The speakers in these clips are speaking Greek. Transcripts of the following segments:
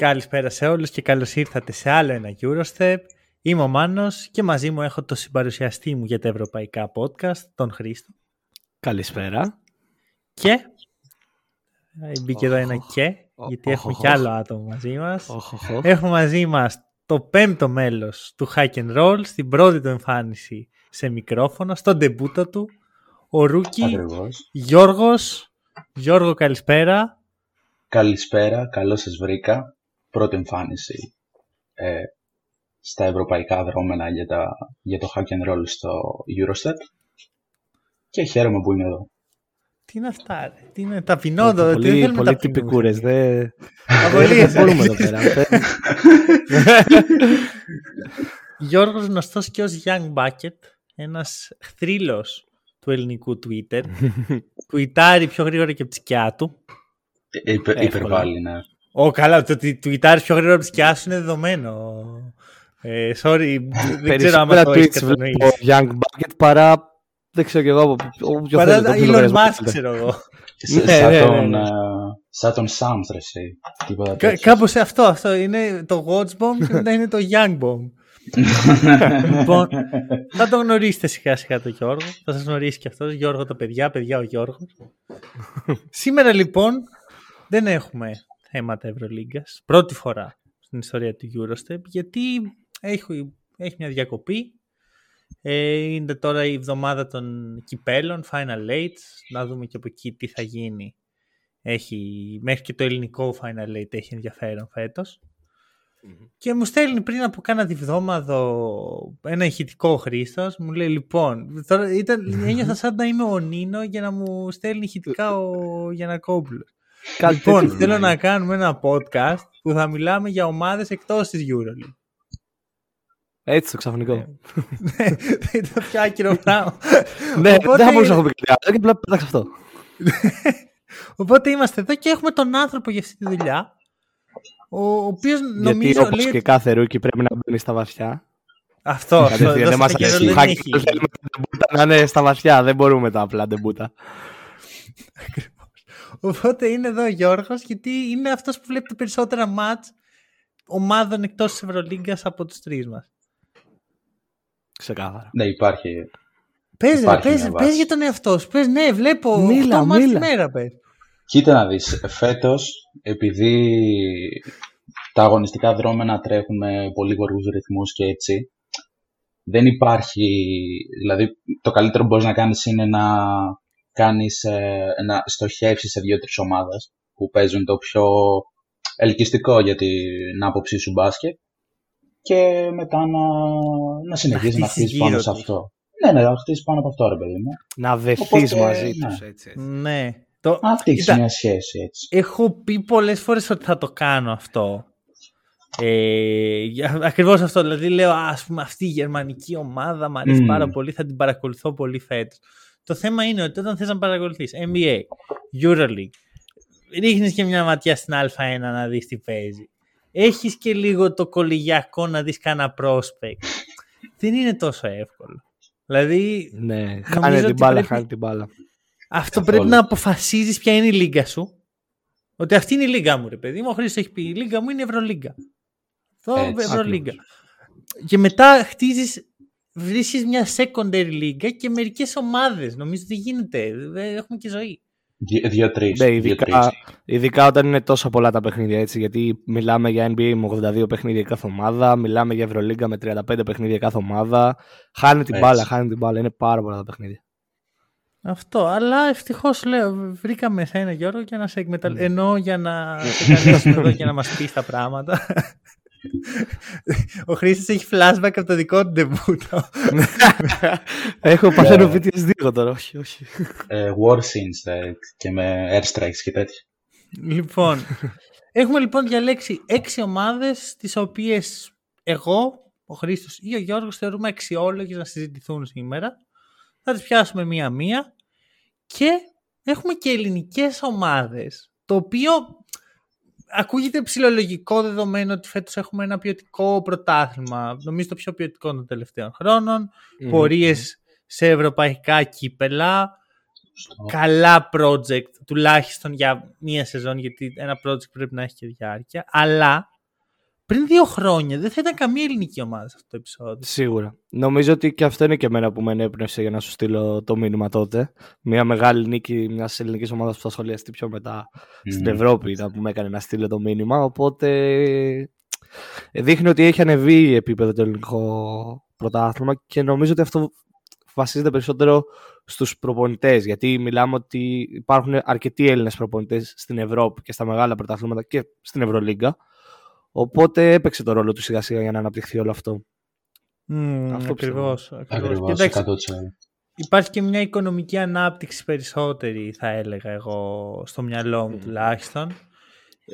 Καλησπέρα σε όλους και καλώς ήρθατε σε άλλο ένα Eurostep. Είμαι ο Μάνος και μαζί μου έχω το συμπαρουσιαστή μου για τα ευρωπαϊκά podcast, τον Χρήστο. Καλησπέρα. Και μπήκε εδώ ένα και, γιατί έχουμε κι άλλο άτομο μαζί μας. Έχουμε μαζί μας το πέμπτο μέλος του Hack and Roll, στην πρώτη του εμφάνιση σε μικρόφωνο, στον τεμπούτο του, ο Ρούκι Γιώργος. Γιώργο, καλησπέρα. Καλησπέρα, καλώς σας βρήκα. Πρώτη εμφάνιση ε, στα ευρωπαϊκά δρόμενα για, τα, για το hack and roll στο Eurostep και χαίρομαι που είμαι εδώ. Τι είναι αυτά, ρε; Τι είναι ταπεινό, Πολύ, τι πολύ τυπικούρες. Δεν Απολύες. μπορούμε εδώ πέρα. Γιώργος γνωστός και ως Young Bucket, ένας θρύλος του ελληνικού Twitter. Τουιτάρει πιο γρήγορα και από τη σκιά του. Ε, υπε, υπερβάλλει, ναι. Ω, καλά, το ότι τουιτάρει πιο γρήγορα από τη σκιά σου είναι δεδομένο. Ε, sorry, δεν ξέρω αν το έχεις κατανοήσει. Young Bucket παρά δεν ξέρω κι εγώ. Παρά Elon Musk, ξέρω εγώ. Σαν τον, σαν τον Sams, ρε εσύ. Κάπως αυτό, αυτό. Είναι το Watch Bomb και μετά είναι το Young Bomb. λοιπόν, θα τον γνωρίσετε σιγά σιγά τον Γιώργο. Θα σας γνωρίσει και αυτός. Γιώργο το παιδιά, παιδιά ο Γιώργος. Σήμερα λοιπόν δεν έχουμε θέματα Ευρωλίγκας. Πρώτη φορά στην ιστορία του Eurostep γιατί έχει, έχει μια διακοπή ε, είναι τώρα η εβδομάδα των κυπέλων, Final Eight. Να δούμε και από εκεί τι θα γίνει. Έχει, μέχρι και το ελληνικό Final Eight έχει ενδιαφέρον Και μου στέλνει πριν από κάνα τη βδόμαδο ένα ηχητικό Χρήστος. Μου λέει λοιπόν, τώρα ήταν, ένιωθα σαν να είμαι ο Νίνο για να μου στέλνει ηχητικά ο Γιανακόπουλος. Λοιπόν, θέλω να κάνουμε ένα podcast που θα μιλάμε για ομάδες εκτός της EuroLeague. Έτσι το ξαφνικό. Ναι, ήταν πιο άκυρο πράγμα. Ναι, δεν θα μπορούσα να έχω πει κάτι απλά πέταξα αυτό. Οπότε είμαστε εδώ και έχουμε τον άνθρωπο για αυτή τη δουλειά. Ο οποίος νομίζω. Γιατί όπως και κάθε rookie πρέπει να μπαίνει στα βαθιά. Αυτό, αυτό. Δεν μας αρέσει. Θέλουμε να είναι στα βαθιά. Δεν μπορούμε τα απλά ντεμπούτα. Οπότε είναι εδώ ο Γιώργος γιατί είναι αυτός που βλέπει τα περισσότερα ματς ομάδων εκτός της Ευρωλίγκας από τους τρεις μας. Ξεκάθαρα. Ναι, υπάρχει. Πες, πες, πες για τον εαυτό σου. Πες, ναι, βλέπω μίλα, 8 μίλα. τη μέρα, πες. Κοίτα να δεις, φέτος, επειδή τα αγωνιστικά δρόμενα τρέχουν με πολύ γοργούς ρυθμούς και έτσι, δεν υπάρχει, δηλαδή το καλύτερο που μπορείς να κάνεις είναι να κάνεις, ε, να στοχεύσεις σε δύο-τρεις ομάδες που παίζουν το πιο ελκυστικό για την άποψή σου μπάσκετ και μετά να, να συνεχίσεις να, να χτίσεις πάνω σε αυτό. Ναι, ναι, να χτίσει πάνω από αυτό, ρε παιδί μου. Να δεθεί μαζί ναι. τους, έτσι, Ναι. Το... Να χτίσει μια σχέση έτσι. Έχω πει πολλές φορές ότι θα το κάνω αυτό. Ε, Ακριβώς αυτό. Δηλαδή, λέω, ας πούμε, αυτή η γερμανική ομάδα μου αρέσει mm. πάρα πολύ, θα την παρακολουθώ πολύ φέτος. Το θέμα είναι ότι όταν θες να παρακολουθείς NBA, Euroleague, ρίχνεις και μια ματιά στην Α1 να δεις τι παίζει έχεις και λίγο το κολυγιακό να δεις κανένα prospect. Δεν είναι τόσο εύκολο. Δηλαδή, ναι, χάνει την μπάλα, χάνει την μπάλα. Αυτό πρέπει να αποφασίζεις ποια είναι η λίγα σου. Ότι αυτή είναι η λίγα μου, ρε παιδί μου. Ο Χρήστος έχει πει: Η λίγα μου είναι η Ευρωλίγκα. Αυτό Ευρωλίγκα. Και μετά χτίζεις, βρίσκεις μια secondary λίγα και μερικές ομάδες. Νομίζω ότι γίνεται. Έχουμε και ζωή. Δύο-τρεις. Ναι, ειδικά, ειδικά όταν είναι τόσο πολλά τα παιχνίδια έτσι. Γιατί μιλάμε για NBA με 82 παιχνίδια κάθε ομάδα, μιλάμε για Ευρωλίγκα με 35 παιχνίδια κάθε ομάδα. Χάνει την μπάλα, χάνει την μπάλα. Είναι πάρα πολλά τα παιχνίδια. Αυτό, αλλά ευτυχώς λέω, βρήκαμε εσένα Γιώργο για να σε εκμεταλλευτεί. Mm. Ενώ για να σε καλέσουμε εδώ και να μας πεις τα πράγματα. Ο Χρήστος έχει flashback από το δικό του ντεμπούτο. Έχω παθαίνω PTSD τώρα, όχι, όχι. Ε, war scenes ε, και με airstrikes και τέτοια. Λοιπόν, έχουμε λοιπόν διαλέξει έξι ομάδες τις οποίες εγώ, ο Χρήστος ή ο Γιώργος θεωρούμε αξιόλογες να συζητηθούν σήμερα. Θα τις πιάσουμε μία-μία και έχουμε και ελληνικές ομάδες το οποίο ακούγεται ψηλολογικό δεδομένο ότι φέτος έχουμε ένα ποιοτικό πρωτάθλημα. Νομίζω το πιο ποιοτικό των τελευταίων χρόνων. Mm. Πορείες σε ευρωπαϊκά κύπελα. καλά project, τουλάχιστον για μία σεζόν, γιατί ένα project πρέπει να έχει και διάρκεια. Αλλά πριν δύο χρόνια δεν θα ήταν καμία ελληνική ομάδα σε αυτό το επεισόδιο. Σίγουρα. Νομίζω ότι και αυτό είναι και εμένα που με ενέπνευσε για να σου στείλω το μήνυμα τότε. Μια μεγάλη νίκη μιας ελληνικής ομάδας που θα σχολιαστεί πιο μετά στην Ευρώπη ήταν που με έκανε να στείλω το μήνυμα. Οπότε δείχνει ότι έχει ανεβεί επίπεδο το ελληνικό πρωτάθλημα και νομίζω ότι αυτό βασίζεται περισσότερο στους προπονητές. Γιατί μιλάμε ότι υπάρχουν αρκετοί Έλληνες προπονητές στην Ευρώπη και στα μεγάλα πρωταθλήματα και στην Ευρωλίγκα. Οπότε έπαιξε το ρόλο του σιγά σιγά για να αναπτυχθεί όλο αυτό. Mm, αυτό ακριβώς, ακριβώς. υπάρχει και μια οικονομική ανάπτυξη περισσότερη θα έλεγα εγώ στο μυαλό μου τουλάχιστον.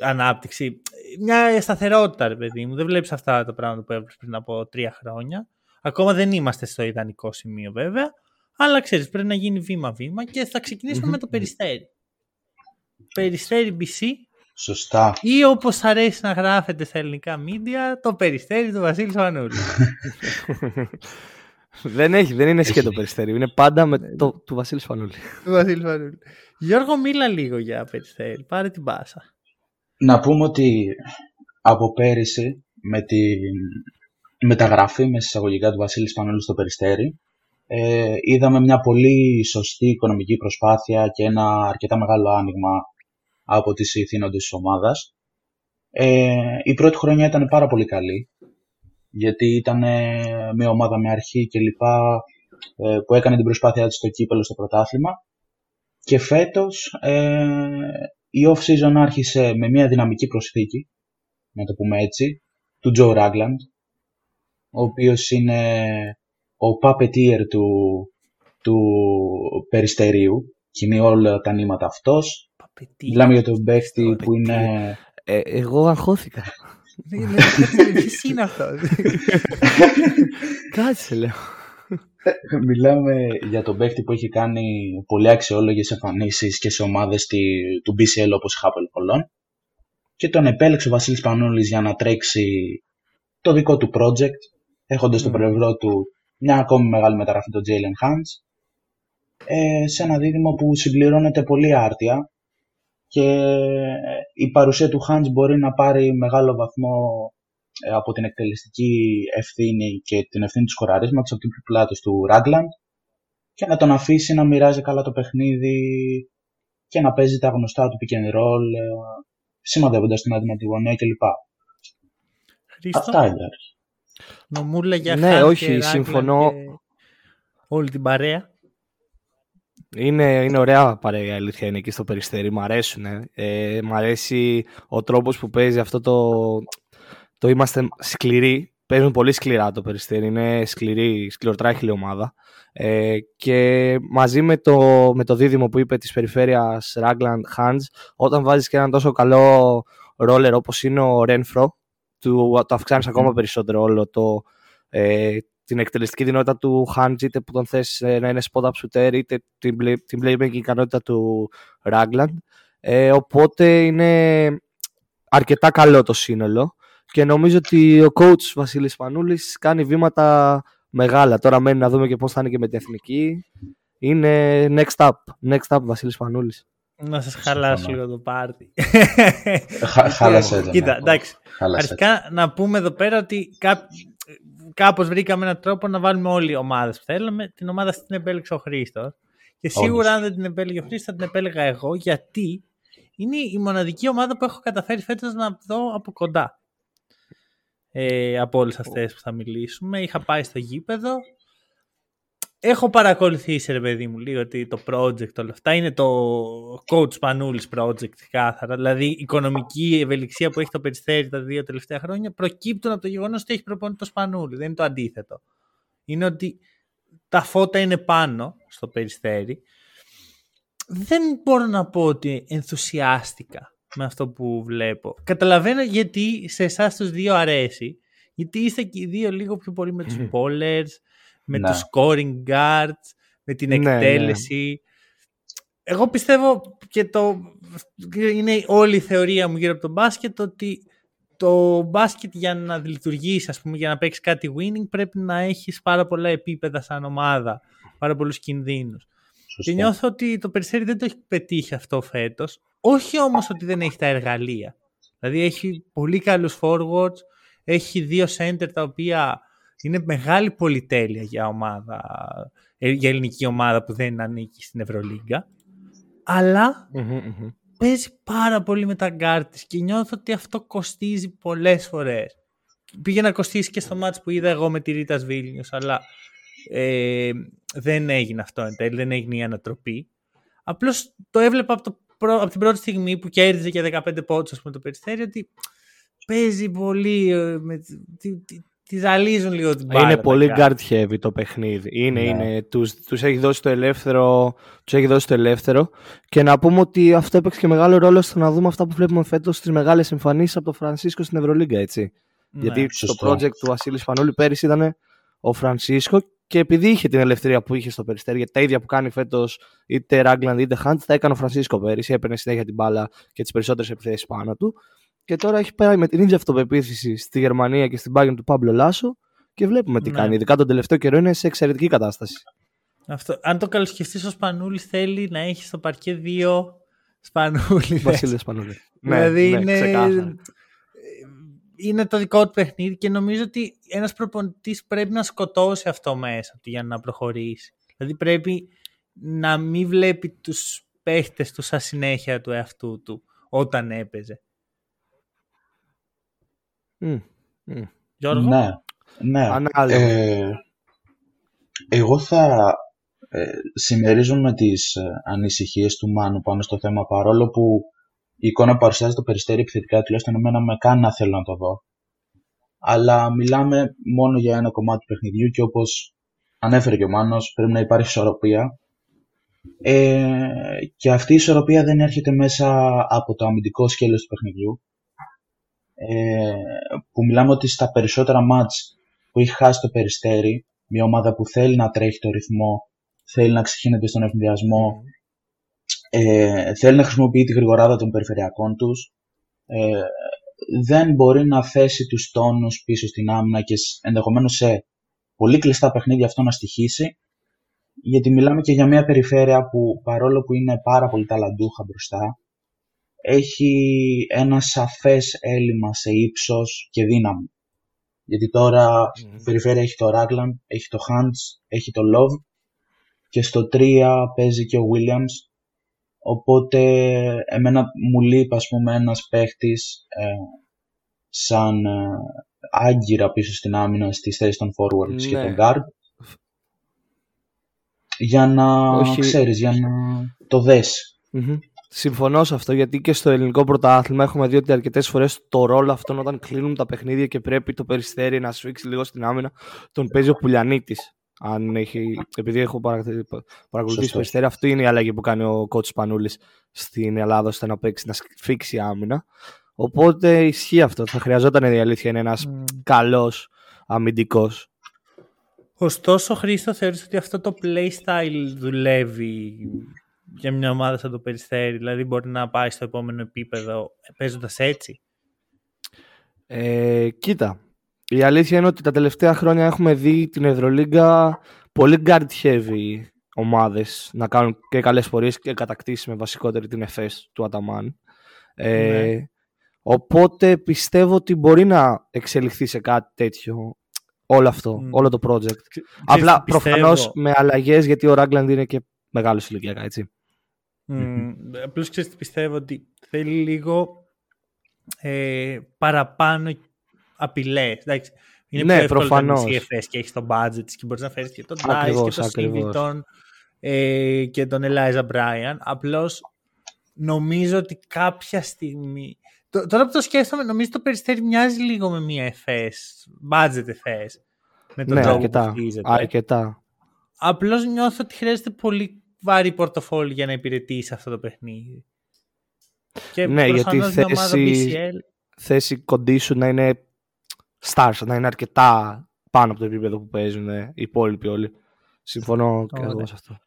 Ανάπτυξη. Μια σταθερότητα ρε παιδί μου. Δεν βλέπεις αυτά τα πράγματα που έβλεπες πριν από τρία χρόνια. Ακόμα δεν είμαστε στο ιδανικό σημείο βέβαια. Αλλά ξέρεις πρέπει να γίνει βήμα-βήμα και θα ξεκινησουμε με το Περιστέρι. Περιστέρι BC Σωστά. Ή όπως αρέσει να γράφεται στα ελληνικά μίντια, το περιστέρι του Βασίλη Φανούλη. δεν έχει, δεν είναι σκέτο περιστέρι. Είναι πάντα με το του Βασίλη Φανούλη. του Βασίλη Φανούλη. Γιώργο, μίλα λίγο για περιστέρι. Πάρε την πάσα. Να πούμε ότι από πέρυσι με τη μεταγραφή με εισαγωγικά του Βασίλη Φανούλη στο περιστέρι ε, είδαμε μια πολύ σωστή οικονομική προσπάθεια και ένα αρκετά μεγάλο άνοιγμα από τις ηθήνοντες της ομάδας. Ε, η πρώτη χρονιά ήταν πάρα πολύ καλή, γιατί ήταν μια ομάδα με αρχή και λοιπά ε, που έκανε την προσπάθειά της στο κύπελο στο πρωτάθλημα. Και φέτος ε, η off-season άρχισε με μια δυναμική προσθήκη, να το πούμε έτσι, του Joe Ragland, ο οποίος είναι ο puppeteer του, του Περιστερίου, κινεί όλα τα νήματα αυτός, Μιλάμε για τον παίχτη που είναι. Ε, εγώ αγχώθηκα. Τι είναι αυτό. Κάτσε, λέω. Ε, μιλάμε για τον παίχτη που έχει κάνει πολύ αξιόλογες εμφανίσεις και σε ομάδες του BCL όπως η Χάπελ Πολών. Και τον επέλεξε ο Βασίλης Πανούλης για να τρέξει το δικό του project, έχοντας στο πλευρό του μια ακόμη μεγάλη μεταγραφή, τον Jalen Hans, ε, σε ένα δίδυμο που συμπληρώνεται πολύ άρτια και η παρουσία του Hans μπορεί να πάρει μεγάλο βαθμό ε, από την εκτελεστική ευθύνη και την ευθύνη του σκοραρίσματος από την πλάτος του Ragland και να τον αφήσει να μοιράζει καλά το παιχνίδι και να παίζει τα γνωστά του pick and roll ε, σημαδεύοντας την αντιμετωπιγωνία κλπ. Αυτά είναι. Νομούλα για Ναι, όχι, συμφωνώ. Όλη την παρέα. Είναι, είναι ωραία παρέα η αλήθεια είναι εκεί στο Περιστέρι. Μ' αρέσουν. Ε, μ' αρέσει ο τρόπος που παίζει αυτό το, το είμαστε σκληροί. Παίζουν πολύ σκληρά το Περιστέρι. Είναι σκληρή, σκληροτράχηλη ομάδα. Ε, και μαζί με το, με το δίδυμο που είπε της περιφέρειας Ragland Hans, όταν βάζεις και έναν τόσο καλό ρόλερ όπως είναι ο Renfro, του, το αυξάνεις ακόμα περισσότερο όλο το, ε, την εκτελεστική δυνατότητα του Χάντζ, είτε που τον θες ε, να είναι spot-up shooter, είτε την, play, την playmaking ικανότητα του Ragland. Ε, οπότε είναι αρκετά καλό το σύνολο και νομίζω ότι ο coach Βασίλης Πανούλης κάνει βήματα μεγάλα. Τώρα μένει να δούμε και πώς θα είναι και με την εθνική. Είναι next up. Next up Βασίλης Πανούλης. Να σας χαλάσω λίγο το πάρτι. Χάλασε. Κοίτα, εντάξει. Αρχικά να πούμε εδώ πέρα ότι κάπως βρήκαμε έναν τρόπο να βάλουμε όλοι οι ομάδες που θέλαμε. Την ομάδα αυτή την επέλεξε ο Χρήστος. Και σίγουρα αν δεν την επέλεγε ο Χρήστος, θα την επέλεγα εγώ, γιατί είναι η μοναδική ομάδα που έχω καταφέρει φέτος να δω από κοντά. Ε, από όλες αυτές που θα μιλήσουμε. Είχα πάει στο γήπεδο έχω παρακολουθήσει ρε παιδί μου λίγο ότι το project όλα αυτά είναι το coach Πανούλης project κάθαρα. Δηλαδή η οικονομική ευελιξία που έχει το Περιστέρι τα δύο τελευταία χρόνια προκύπτουν από το γεγονός ότι έχει προπονητή το Σπανούλη δεν είναι το αντίθετο. Είναι ότι τα φώτα είναι πάνω στο Περιστέρι. Δεν μπορώ να πω ότι ενθουσιάστηκα με αυτό που βλέπω. Καταλαβαίνω γιατί σε εσάς τους δύο αρέσει γιατί είστε και οι δύο λίγο πιο πολύ με τους bowlers με ναι. τους scoring guards, με την ναι, ναι. εκτέλεση. Εγώ πιστεύω και το είναι όλη η θεωρία μου γύρω από το μπάσκετ ότι το μπάσκετ για να λειτουργήσει, ας πούμε, για να παίξεις κάτι winning πρέπει να έχεις πάρα πολλά επίπεδα σαν ομάδα, πάρα πολλούς κινδύνους. Και νιώθω ότι το Περιστέρι δεν το έχει πετύχει αυτό φέτος. Όχι όμως ότι δεν έχει τα εργαλεία. Δηλαδή έχει πολύ καλούς forwards, έχει δύο center τα οποία είναι μεγάλη πολυτέλεια για ομάδα, ε, για ελληνική ομάδα που δεν ανήκει στην Ευρωλίγκα. Αλλά παίζει πάρα πολύ με τα γκάρ και νιώθω ότι αυτό κοστίζει πολλές φορές. Πήγε να κοστίσει και στο ματς που είδα εγώ με τη Rytas Βίλνιους, αλλά ε, δεν έγινε αυτό εν τέλει, δεν έγινε η ανατροπή. Απλώς το έβλεπα από, το, από την πρώτη στιγμή που κέρδιζε και 15 πόντους με το Περιστέρι ότι παίζει πολύ, ε, με, τη ζαλίζουν λίγο την μπάλα. Είναι πολύ guard heavy το παιχνίδι. Είναι, ναι. είναι. Τους, τους, έχει δώσει το ελεύθερο, τους έχει δώσει το ελεύθερο. Και να πούμε ότι αυτό έπαιξε και μεγάλο ρόλο στο να δούμε αυτά που βλέπουμε φέτος στις μεγάλες εμφανίσεις από τον Φρανσίσκο στην Ευρωλίγκα, έτσι. Ναι, Γιατί το project του Βασίλης Σπανούλη πέρυσι ήταν ο Φρανσίσκο και επειδή είχε την ελευθερία που είχε στο περιστέρι, γιατί τα ίδια που κάνει φέτος είτε Ragland είτε Hunt, τα έκανε ο Φρανσίσκο πέρυσι. Έπαιρνε συνέχεια την μπάλα και τις περισσότερες επιθέσεις πάνω του. Και τώρα έχει πάει με την ίδια αυτοπεποίθηση στη Γερμανία και στην Bayern του Πάμπλο Λάσο και βλέπουμε τι ναι. κάνει. Ειδικά τον τελευταίο καιρό είναι σε εξαιρετική κατάσταση. Αυτό. Αν το καλοσκεφτεί, ο Σπανούλης θέλει να έχει στο παρκέ δύο Σπανούλη. Βασίλειο Σπανούλη. Ναι, δηλαδή ναι, είναι... είναι το δικό του παιχνίδι και νομίζω ότι ένας προπονητής πρέπει να σκοτώσει αυτό μέσα του για να προχωρήσει. Δηλαδή πρέπει να μην βλέπει τους παίχτες του σαν συνέχεια του εαυτού του όταν έπαιζε. Mm. Γιώργο; Ναι, ναι. Ε, εγώ θα ε, συμμερίζομαι τις ε, ανησυχίες του Μάνου πάνω στο θέμα παρόλο που η εικόνα παρουσιάζει το περιστέρι επιθετικά τουλάχιστον εμένα με κάνει να θέλω να το δω. Αλλά μιλάμε μόνο για ένα κομμάτι του παιχνιδιού και όπως ανέφερε και ο Μάνος πρέπει να υπάρχει ισορροπία ε, και αυτή η ισορροπία δεν έρχεται μέσα από το αμυντικό σκέλος του παιχνιδιού ε, που μιλάμε ότι στα περισσότερα μάτς που έχει χάσει το Περιστέρι, μια ομάδα που θέλει να τρέχει το ρυθμό, θέλει να ξεχύνεται στον ευνηδιασμό, ε, θέλει να χρησιμοποιεί τη γρηγοράδα των περιφερειακών τους, ε, δεν μπορεί να θέσει τους τόνους πίσω στην άμυνα και ενδεχομένως σε πολύ κλειστά παιχνίδια αυτό να στοιχήσει, γιατί μιλάμε και για μια περιφέρεια που παρόλο που είναι πάρα πολύ ταλαντούχα μπροστά, έχει ένα σαφές έλλειμμα σε ύψος και δύναμη. Γιατί τώρα η περιφέρεια έχει το Ragland, έχει το Hans, έχει το Love και στο 3 παίζει και ο Williams. Οπότε εμένα μου λείπει ας πούμε ένας παίχτης ε, σαν ε, άγκυρα πίσω στην άμυνα στις θέσεις των forwards και των ναι. guard για να Όχι. ξέρεις, για να το δεσει Συμφωνώ σε αυτό γιατί και στο ελληνικό πρωτάθλημα έχουμε δει ότι αρκετές φορές το ρόλο αυτόν όταν κλείνουν τα παιχνίδια και πρέπει το περιστέρι να σφίξει λίγο στην άμυνα, τον παίζει ο Πουλιανίτης. Αν έχει, επειδή έχω παρακολουθήσει το περιστέρι, αυτή είναι η αλλαγή που κάνει ο κότσο Πανούλης στην Ελλάδα ώστε να παίξει, να σφίξει άμυνα. Οπότε ισχύει αυτό. Θα χρειαζόταν η αλήθεια είναι ένας mm. καλός αμυντικός. Ωστόσο, Χρήστο, θεωρείς ότι αυτό το playstyle δουλεύει για μια ομάδα σαν το Περιστέρι, δηλαδή μπορεί να πάει στο επόμενο επίπεδο παίζοντας έτσι; Ε, κοίτα, η αλήθεια είναι ότι τα τελευταία χρόνια έχουμε δει την Ευρωλίγκα πολύ guard heavy ομάδες να κάνουν και καλές πορείες και κατακτήσεις με βασικότερη την ΕΦΕΣ του Αταμάν. Ε, ναι. οπότε πιστεύω ότι μπορεί να εξελιχθεί σε κάτι τέτοιο όλο αυτό, όλο το project. Απλά προφανώς με αλλαγές γιατί ο Ράγκλαντ είναι και μεγάλος ηλικιακά, έτσι. Mm, Απλώς ξέρεις πιστεύω ότι θέλει λίγο ε, παραπάνω απειλές. Είναι ναι, πιο εύκολο προφανώς. να CFS και έχεις το budget και μπορείς να φέρεις και τον Dice και τον Σίβιτον ε, και τον Eliza Bryan. Απλώς νομίζω ότι κάποια στιγμή. Τώρα που το σκέφτομαι, νομίζω το περιστέρι μοιάζει λίγο με μια FS, budget FS. Με τον ναι, τρόπο αρκετά, που αρκετά. Απλώς νιώθω ότι χρειάζεται πολύ βάρη πορτοφόλι για να υπηρετήσει αυτό το παιχνίδι. Και ναι, γιατί θέση, θέση condition να είναι stars, να είναι αρκετά πάνω από το επίπεδο που παίζουν οι υπόλοιποι όλοι. Συμφωνώ και εγώ σε αυτό.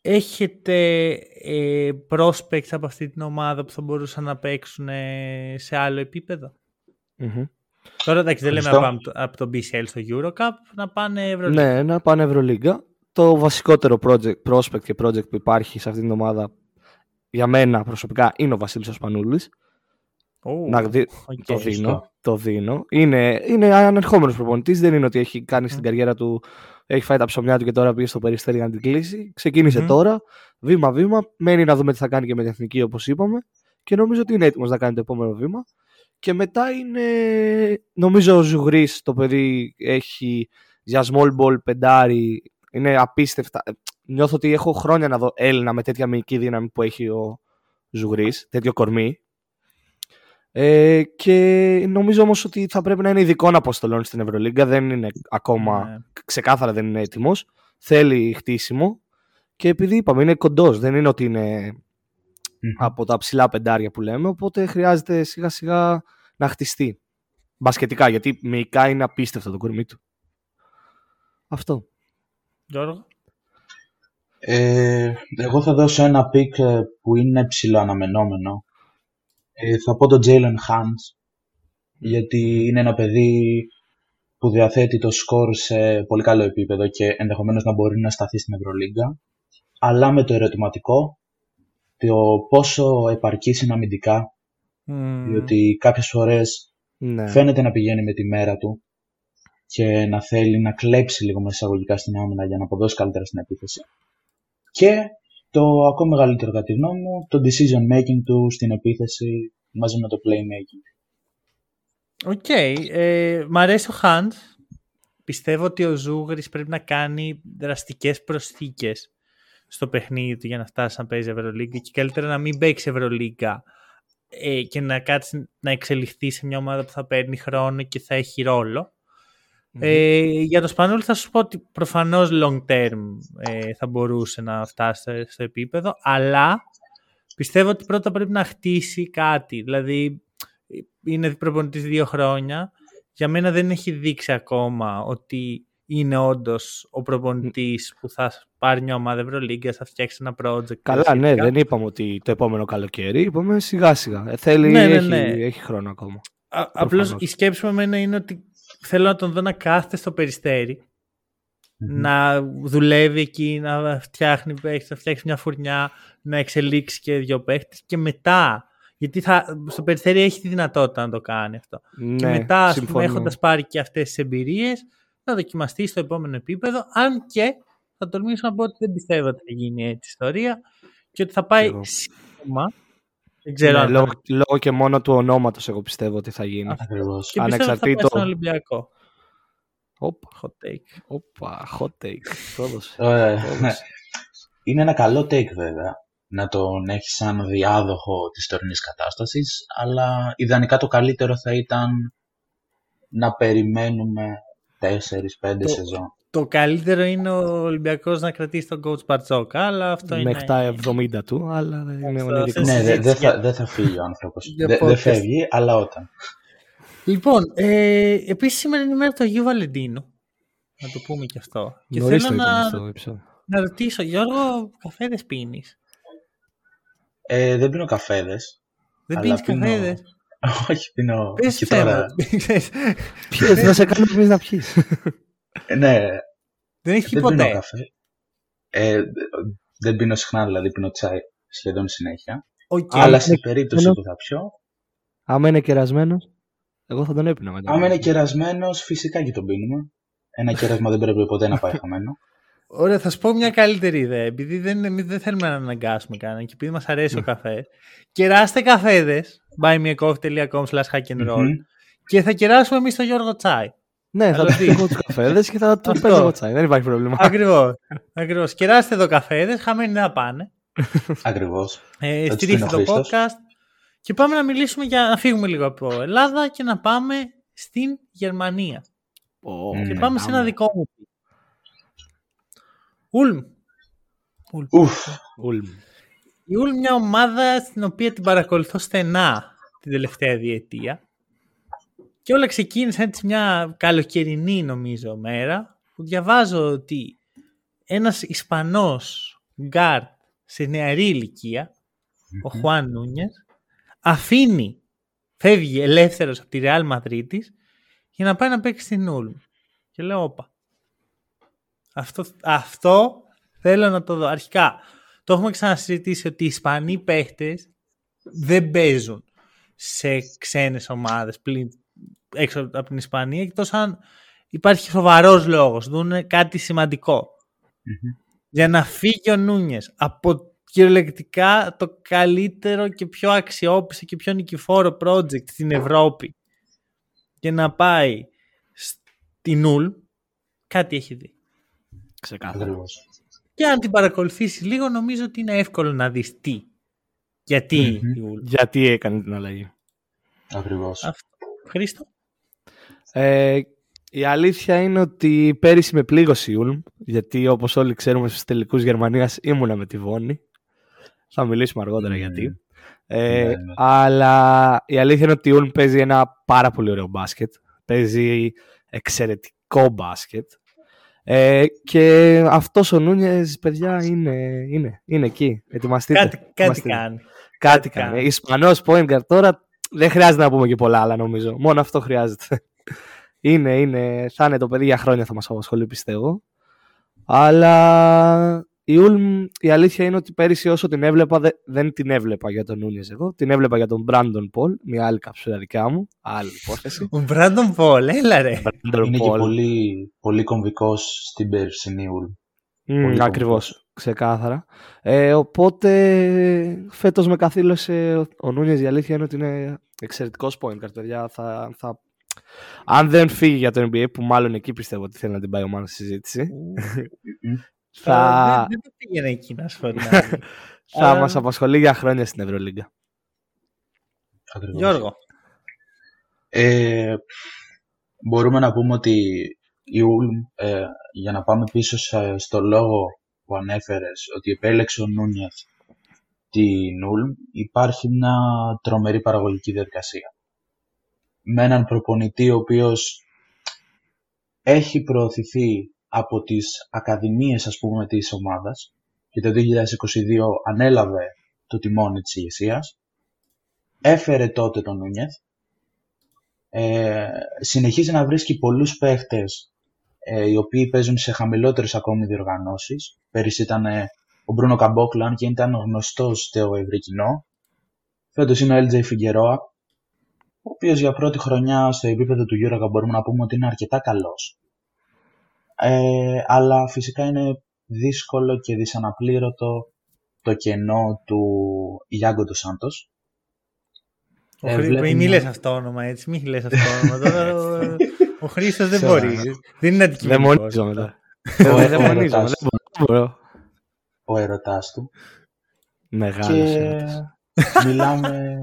Έχετε ε, prospects από αυτή την ομάδα που θα μπορούσαν να παίξουν σε άλλο επίπεδο; Mm-hmm. Τώρα εντάξει δεν λέμε να πάμε από το BCL στο Eurocup, να πάνε Ευρωλίγκα. Ναι, να πάνε Ευρωλίγκα. Το βασικότερο project, prospect και project που υπάρχει σε αυτήν την ομάδα για μένα προσωπικά είναι ο Βασίλης Οσπανούλης. Oh, να δει, okay. το, δίνω, το δίνω. Είναι, είναι ανερχόμενος προπονητής, δεν είναι ότι έχει κάνει στην καριέρα του, έχει φάει τα ψωμιά του και τώρα πήγε στο περιστέρι για να την κλείσει. Ξεκίνησε mm. τώρα, βήμα-βήμα, μένει να δούμε τι θα κάνει και με την εθνική όπως είπαμε και νομίζω ότι είναι έτοιμος να κάνει το επόμενο βήμα. Και μετά είναι, νομίζω ο Ζουγρής, το παιδί έχει για small ball πεντάρι, είναι απίστευτα. Νιώθω ότι έχω χρόνια να δω Έλληνα με τέτοια μυϊκή δύναμη που έχει ο Ζουγρής, τέτοιο κορμί. Ε, και νομίζω όμως ότι θα πρέπει να είναι ειδικό αποστολών στην Ευρωλίγκα. Δεν είναι ακόμα, ναι. ξεκάθαρα δεν είναι έτοιμος. Θέλει χτίσιμο. Και επειδή είπαμε είναι κοντός, δεν είναι ότι είναι από τα ψηλά πεντάρια που λέμε, οπότε χρειάζεται σιγά σιγά να χτιστεί. Μπασκετικά, γιατί μυϊκά είναι απίστευτο το κορμί του. Αυτό. Γιώργο. Ε, εγώ θα δώσω ένα pick ε, που είναι ψιλοαναμενόμενο. Ε, θα πω τον Jalen Hands, γιατί είναι ένα παιδί που διαθέτει το σκορ σε πολύ καλό επίπεδο και ενδεχομένως να μπορεί να σταθεί στην Ευρωλίγκα, αλλά με το ερωτηματικό το πόσο επαρκής είναι αμυντικά, mm. διότι κάποιες φορές ναι. φαίνεται να πηγαίνει με τη μέρα του και να θέλει να κλέψει λίγο μέσα εισαγωγικά στην άμυνα για να αποδώσει καλύτερα στην επίθεση. Και το ακόμα μεγαλύτερο κατά τη γνώμη μου, το decision making του στην επίθεση μαζί με το playmaking. OK. Okay. Ε, μ' αρέσει ο Hunt. Πιστεύω ότι ο Ζούγρης πρέπει να κάνει δραστικές προσθήκες στο παιχνίδι του για να φτάσει να παίζει Ευρωλίγκα και καλύτερα να μην παίξει Ευρωλίγκα ε, και να κάτσει να εξελιχθεί σε μια ομάδα που θα παίρνει χρόνο και θα έχει ρόλο. Ε, για το Σπανούλη θα σου πω ότι προφανώς long term ε, θα μπορούσε να φτάσει στο επίπεδο, αλλά πιστεύω ότι πρώτα πρέπει να χτίσει κάτι. Δηλαδή είναι προπονητής δύο χρόνια. Για μένα δεν έχει δείξει ακόμα ότι είναι όντως ο προπονητής που θα πάρει μια ομάδα Ευρωλίγκας, θα φτιάξει ένα project. Καλά, ναι, δεν είπαμε ότι το επόμενο καλοκαίρι. Είπαμε σιγά σιγά. Ε, θέλει, ναι, ναι, ναι. Έχει, έχει χρόνο ακόμα. Απλώς η σκέψη μου εμένα είναι ότι θέλω να τον δω να κάθεται στο περιστερι να δουλεύει εκεί, να φτιάχνει παίχτες, να φτιάξει μια φουρνιά, να εξελίξει και δύο παίχτες και μετά, γιατί θα, στο περιστέρι έχει τη δυνατότητα να το κάνει αυτό. Ναι, και μετά, ας πούμε, έχοντας πάρει και αυτές τις εμπειρίες, να δοκιμαστεί στο επόμενο επίπεδο, αν και θα τολμήσω να πω ότι δεν πιστεύω ότι θα γίνει έτσι ιστορία και ότι θα πάει σύντομα δεν ξέρω ναι, λόγω, λόγω, και μόνο του ονόματος, εγώ πιστεύω ότι θα γίνει. Ακριβώς. Και Ανεξαρτήτω. πιστεύω ότι θα πάει στον Ολυμπιακό. Όπα, hot take. Όπα, hot take. Είναι ένα καλό take βέβαια να τον έχει σαν διάδοχο της τωρινής κατάστασης, αλλά ιδανικά το καλύτερο θα ήταν να περιμένουμε 4-5 σεζόν το καλύτερο είναι ο Ολυμπιακός να κρατήσει τον coach Μπαρτζόκα, αλλά αυτό είναι. Μέχρι τα 70 του, αλλά δεν είναι ονειρικό. Ναι, δεν δε θα, δε θα φύγει ο άνθρωπος. Δεν δε φεύγει, αλλά όταν. Λοιπόν, ε, επίσης σήμερα είναι η μέρα του Αγίου Βαλεντίνου. Να το πούμε και αυτό. Και θέλω να, να ρωτήσω, Γιώργο, καφέδες πίνεις; Ε, δεν πίνω καφέδες. Δεν πίνεις πίνω... καφέδες; Όχι, πίνω. Πες και τώρα. Ποιος θα σε κάνει να πιεις. Ε, ναι. Δεν έχει ποτέ. Δεν καφέ. Ε, δεν πίνω συχνά, δηλαδή πίνω τσάι σχεδόν συνέχεια. Okay. Αλλά σε περίπτωση που θα πιω. Άμα είναι κερασμένος, εγώ θα τον έπινα μετά. Άμα είναι κερασμένος, φυσικά και τον πίνουμε. Ένα κέρασμα δεν πρέπει ποτέ να πάει χαμένο. Ωραία, θα σου πω μια καλύτερη ιδέα. Επειδή δεν, εμείς δεν θέλουμε να αναγκάσουμε κανέναν και επειδή μας αρέσει ο ναι. καφέ, κεράστε καφέδες. buymeacoffee.com slash hack and roll και θα κεράσουμε εμείς το Γιώργο Τσάι. Ναι, θα τους δείχνω τους καφέδες και θα τους παίρνω τσάι. Δεν υπάρχει πρόβλημα. Ακριβώς. Ακριβώς. Κεράστε εδώ καφέδες, χαμένοι να πάνε. Ακριβώς. Ε, στηρίχτε το podcast. Και πάμε να μιλήσουμε για να φύγουμε λίγο από Ελλάδα και να πάμε στην Γερμανία. Oh, και πάμε σε ένα δικό μου. Ούλμ. Ούλμ. Η Ούλμ μια ομάδα στην οποία την παρακολουθώ στενά την τελευταία διετία. Και όλα ξεκίνησε έτσι μια καλοκαιρινή νομίζω μέρα που διαβάζω ότι ένας Ισπανός γκαρντ σε νεαρή ηλικία, ο Χουάν Νούνιες, αφήνει, φεύγει ελεύθερος από τη Ρεάλ Μαδρίτης για να πάει να παίξει στην Ούλμ. Και λέω, όπα. Αυτό, αυτό θέλω να το δω. Αρχικά, το έχουμε ξανασυζητήσει ότι οι Ισπανοί παίχτες δεν παίζουν σε ξένες ομάδες πλην, έξω από την Ισπανία εκτός αν υπάρχει σοβαρός λόγος, δουν κάτι Για να φύγει ο Νούνιες από κυριολεκτικά το καλύτερο και πιο αξιόπιστο και πιο νικηφόρο project στην Ευρώπη και να πάει στην Νουλ, κάτι έχει δει. Ξεκάθαρα. Και αν την παρακολουθήσεις λίγο νομίζω ότι είναι εύκολο να δεις τι. Γιατί Γιατί έκανε την αλλαγή. Ακριβώς. Χρήστο; Ε, η αλήθεια είναι ότι πέρυσι με πλήγωσε η Ούλμ, γιατί όπως όλοι ξέρουμε στους τελικούς Γερμανίας ήμουνα με τη Βόνη. Θα μιλήσουμε αργότερα γιατί. Ε, ναι, ναι. Αλλά η αλήθεια είναι ότι η Ούλμ παίζει ένα πάρα πολύ ωραίο μπάσκετ. Παίζει εξαιρετικό μπάσκετ. Ε, και αυτός ο Νούνιες, παιδιά, είναι, είναι, είναι εκεί. Ετοιμαστείτε. Κάτι, κάτι κάνει. Κάτι, κάνει. κάνει. Ισπανός point τώρα δεν χρειάζεται να πούμε και πολλά άλλα νομίζω. Μόνο αυτό χρειάζεται. Είναι, είναι, θα είναι το παιδί για χρόνια θα μας απασχολεί πιστεύω. Αλλά η Ούλμ, η αλήθεια είναι ότι πέρυσι όσο την έβλεπα, δεν την έβλεπα για τον Νούνιες εγώ. Την έβλεπα για τον Μπράντον Πολ, μια άλλη καψούρα δικιά μου, άλλη υπόθεση. Ο Μπράντον Πολ, έλα ρε. είναι και πολύ, πολύ κομβικός στην περσινή Ούλμ. Mm, Ακριβώς, ξεκάθαρα. Ε, οπότε φέτος με καθήλωσε ο Νούνιες, η αλήθεια είναι ότι είναι εξαιρετικός point guard, παιδιά. Θα, θα... Αν δεν φύγει για το NBA, που μάλλον εκεί πιστεύω ότι θέλει να την πάει ο Μάνος στη συζήτηση. θα... Δεν, το πήγαινε εκεί να σου Θα μας απασχολεί για χρόνια στην Ευρωλίγκα. Γιώργο. Ε, μπορούμε να πούμε ότι η Ούλμ, ε, για να πάμε πίσω στο λόγο που ανέφερες, ότι επέλεξε ο Νούνιεθ την Ούλμ, υπάρχει μια τρομερή παραγωγική διαδικασία. Με έναν προπονητή ο οποίος έχει προωθηθεί από τις ακαδημίες ας πούμε της ομάδας και το 2022 ανέλαβε το τιμόνι της ηγεσίας. έφερε τότε τον Νούνιεθ ε, συνεχίζει να βρίσκει πολλούς παίχτες ε, οι οποίοι παίζουν σε χαμηλότερες ακόμη διοργανώσεις. Πέρυσι ήταν ε, ο Μπρούνο Καμπόκλαν και ήταν γνωστός στο ευρύ κοινό. Φέτος είναι ο LJ Figueroa, ο οποίος για πρώτη χρονιά στο επίπεδο του Eurocup μπορούμε να πούμε ότι είναι αρκετά καλός. Ε, αλλά φυσικά είναι δύσκολο και δυσαναπλήρωτο το κενό του Γιάνγκο του Σάντος. Ο ε, βλέπουμε... Μην λες αυτό όνομα έτσι, μην λες αυτό όνομα. Τώρα ο Χρήστος δεν μπορεί. Δεν είναι αντικειμενικός. Δαιμονίζω μετά. Δαιμονίζω, δεν μπορώ. Ο ερωτάς του. Μεγάλος και μιλάμε,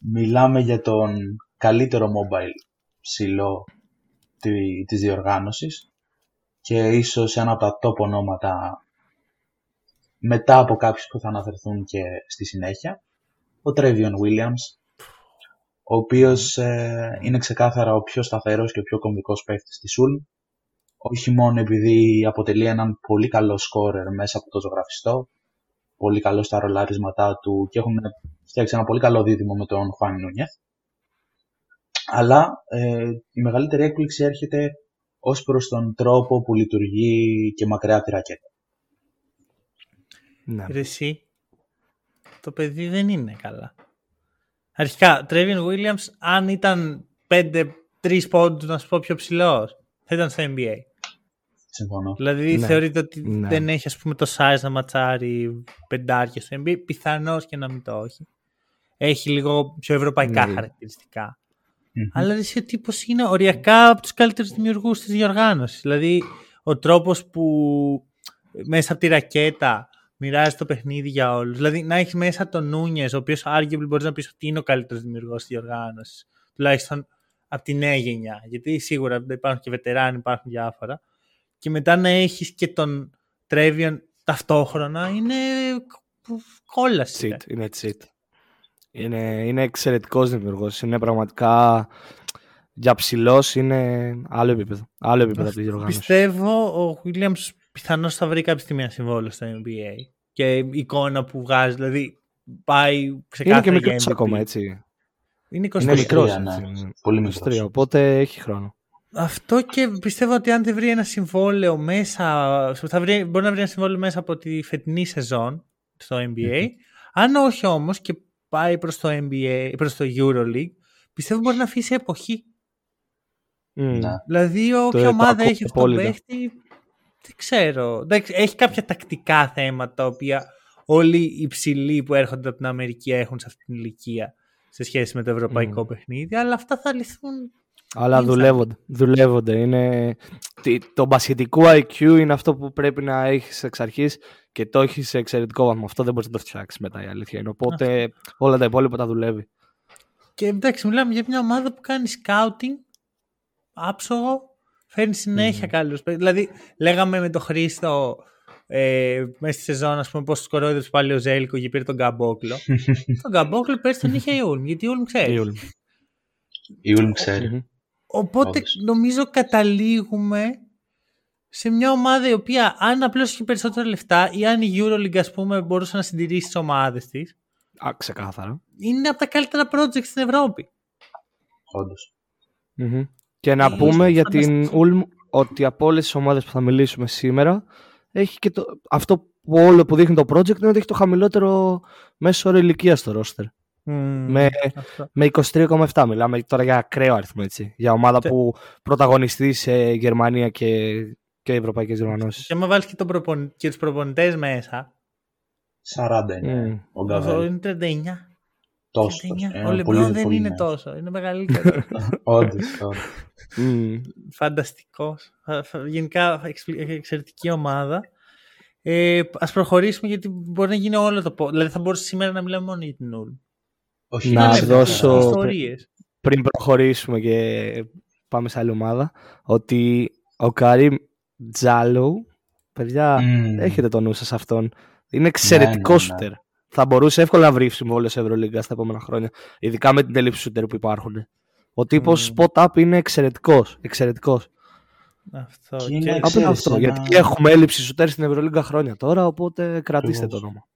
μιλάμε για τον καλύτερο mobile ψηλό της διοργάνωσης και ίσως ένα από τα top ονόματα μετά από κάποιους που θα αναφερθούν και στη συνέχεια. Ο Τρέβιον Williams ο οποίος ε, είναι ξεκάθαρα ο πιο σταθερός και ο πιο κομβικός παίκτης της Σουλ όχι μόνο επειδή αποτελεί έναν πολύ καλό σκόρερ μέσα από το ζωγραφιστό πολύ καλό στα ρολάρισματά του και έχουν φτιάξει ένα πολύ καλό δίδυμο με τον Χουάν Νούνιεθ αλλά ε, η μεγαλύτερη έκπληξη έρχεται ως προς τον τρόπο που λειτουργεί και μακριά τη ρακέτα. Ναι. Εσύ, το παιδί δεν είναι καλά. Αρχικά, Τρέβιν Williams, αν ήταν 5-3 πόντους, να σου πω πιο ψηλός, θα ήταν στο NBA. Συμφωνώ. Δηλαδή ναι. θεωρείτε ότι ναι. δεν έχει ας πούμε το size να ματσάρει πεντάρια στο NBA, πιθανώς και να μην το έχει. Έχει λίγο πιο ευρωπαϊκά ναι. χαρακτηριστικά. Mm-hmm. Αλλά εσύ ο τύπος είναι οριακά από τους καλύτερους δημιουργούς της διοργάνωσης. Δηλαδή, ο τρόπος που μέσα από τη ρακέτα μοιράζει το παιχνίδι για όλους. Δηλαδή, να έχει μέσα τον Νούνιες, ο οποίος arguably μπορείς να πεις ότι είναι ο καλύτερος δημιουργός της διοργάνωσης. Τουλάχιστον από τη νέα γενιά. Γιατί σίγουρα υπάρχουν και βετεράνοι, υπάρχουν διάφορα. Και μετά να έχεις και τον Τρέβιον ταυτόχρονα είναι κόλαση. είναι cheat. Είναι, είναι εξαιρετικός δημιουργός. Είναι πραγματικά για ψηλός είναι άλλο επίπεδο. Άλλο επίπεδο από τη διοργάνωση. Πιστεύω ο Williams πιθανώς θα βρει κάποια στιγμή ένα συμβόλαιο στο NBA. Και η εικόνα που βγάζει, δηλαδή πάει ξεκάθαρα. Είναι και μικρός ακόμα, έτσι. Είναι 23. Είναι μικρός. Ναι. Πολύ μικρός. Οπότε έχει χρόνο. Αυτό και πιστεύω ότι αν δεν βρει ένα συμβόλαιο μέσα, θα βρει, μπορεί να βρει ένα συμβόλαιο μέσα από τη φετινή σεζόν στο NBA. Αν όχι όμως και πάει προς το NBA, προς το EuroLeague, πιστεύω μπορεί να αφήσει εποχή. Ναι. Δηλαδή όποια ομάδα έχει αυτό το παίχτη, δεν ξέρω. Έχει κάποια τακτικά θέματα τα οποία όλοι οι ψηλοί που έρχονται από την Αμερική έχουν σε αυτή την ηλικία σε σχέση με το ευρωπαϊκό παιχνίδι, αλλά αυτά θα λυθούν αλλά δουλεύονται. δουλεύονται. Είναι... Το μπασχετικό IQ είναι αυτό που πρέπει να έχεις εξ αρχής και το έχεις σε εξαιρετικό βαθμό. Αυτό δεν μπορείς να το φτιάξεις μετά η αλήθεια είναι. Οπότε όλα τα υπόλοιπα τα δουλεύει. Και εντάξει, μιλάμε για μια ομάδα που κάνει scouting άψογο, φέρνει συνέχεια mm. καλού. Δηλαδή, λέγαμε με τον Χρήστο ε, μέσα στη σεζόν, ας πούμε, πώς τους κορόιδε πάλι ο Ζέλικο και πήρε τον Γκαμπόκλο. τον Γκαμπόκλο πέρσι τον είχε η Ούλμ, γιατί η Ούλμ ξέρεις. Η Ούλμ ξέρει. Οπότε νομίζω καταλήγουμε σε μια ομάδα η οποία αν απλώς έχει περισσότερα λεφτά ή αν η Euroleague ας πούμε μπορούσε να συντηρήσει τις ομάδες της. Α, ξεκάθαρα. Είναι από τα καλύτερα project στην Ευρώπη. Και να πούμε για την Ulm ότι από όλες τις ομάδες που θα μιλήσουμε σήμερα έχει και το, αυτό που όλο που δείχνει το project είναι ότι έχει το χαμηλότερο μέσο όρο ηλικίας στο roster με, με 23,7 μιλάμε τώρα για ακραίο αριθμό έτσι. Για ομάδα που πρωταγωνιστεί σε Γερμανία και, και ευρωπαϊκές διοργανώσεις. Και άμα βάλεις και, τον προπον... και τους προπονητές μέσα 40 είναι. Mm. είναι 39. Τόσος. Ο Λεμπρόν δεν είναι τόσο. Είναι μεγαλύτερο. Όντως. Φανταστικός. Γενικά εξαιρετική ομάδα. Ε, ας προχωρήσουμε γιατί μπορεί να γίνει όλο το πόδι. Δηλαδή θα μπορούσε σήμερα να μιλάμε μόνο για την Ούλ. Όχι, να δώσω πριν προχωρήσουμε και πάμε σε άλλη ομάδα ότι ο Καρύμ Τζάλου παιδιά έχετε το νου σας αυτόν είναι εξαιρετικό ναι, ναι, ναι. θα μπορούσε εύκολα να βρει συμβόλαιο σε Ευρωλίγκα στα επόμενα χρόνια ειδικά με την έλλειψη σούτερ που υπάρχουν ο τύπος mm. spot up είναι εξαιρετικός εξαιρετικός αυτό. Και είναι και... αυτό, γιατί έχουμε έλλειψη σούτερ στην Ευρωλίγκα χρόνια τώρα, οπότε κρατήστε το όνομα.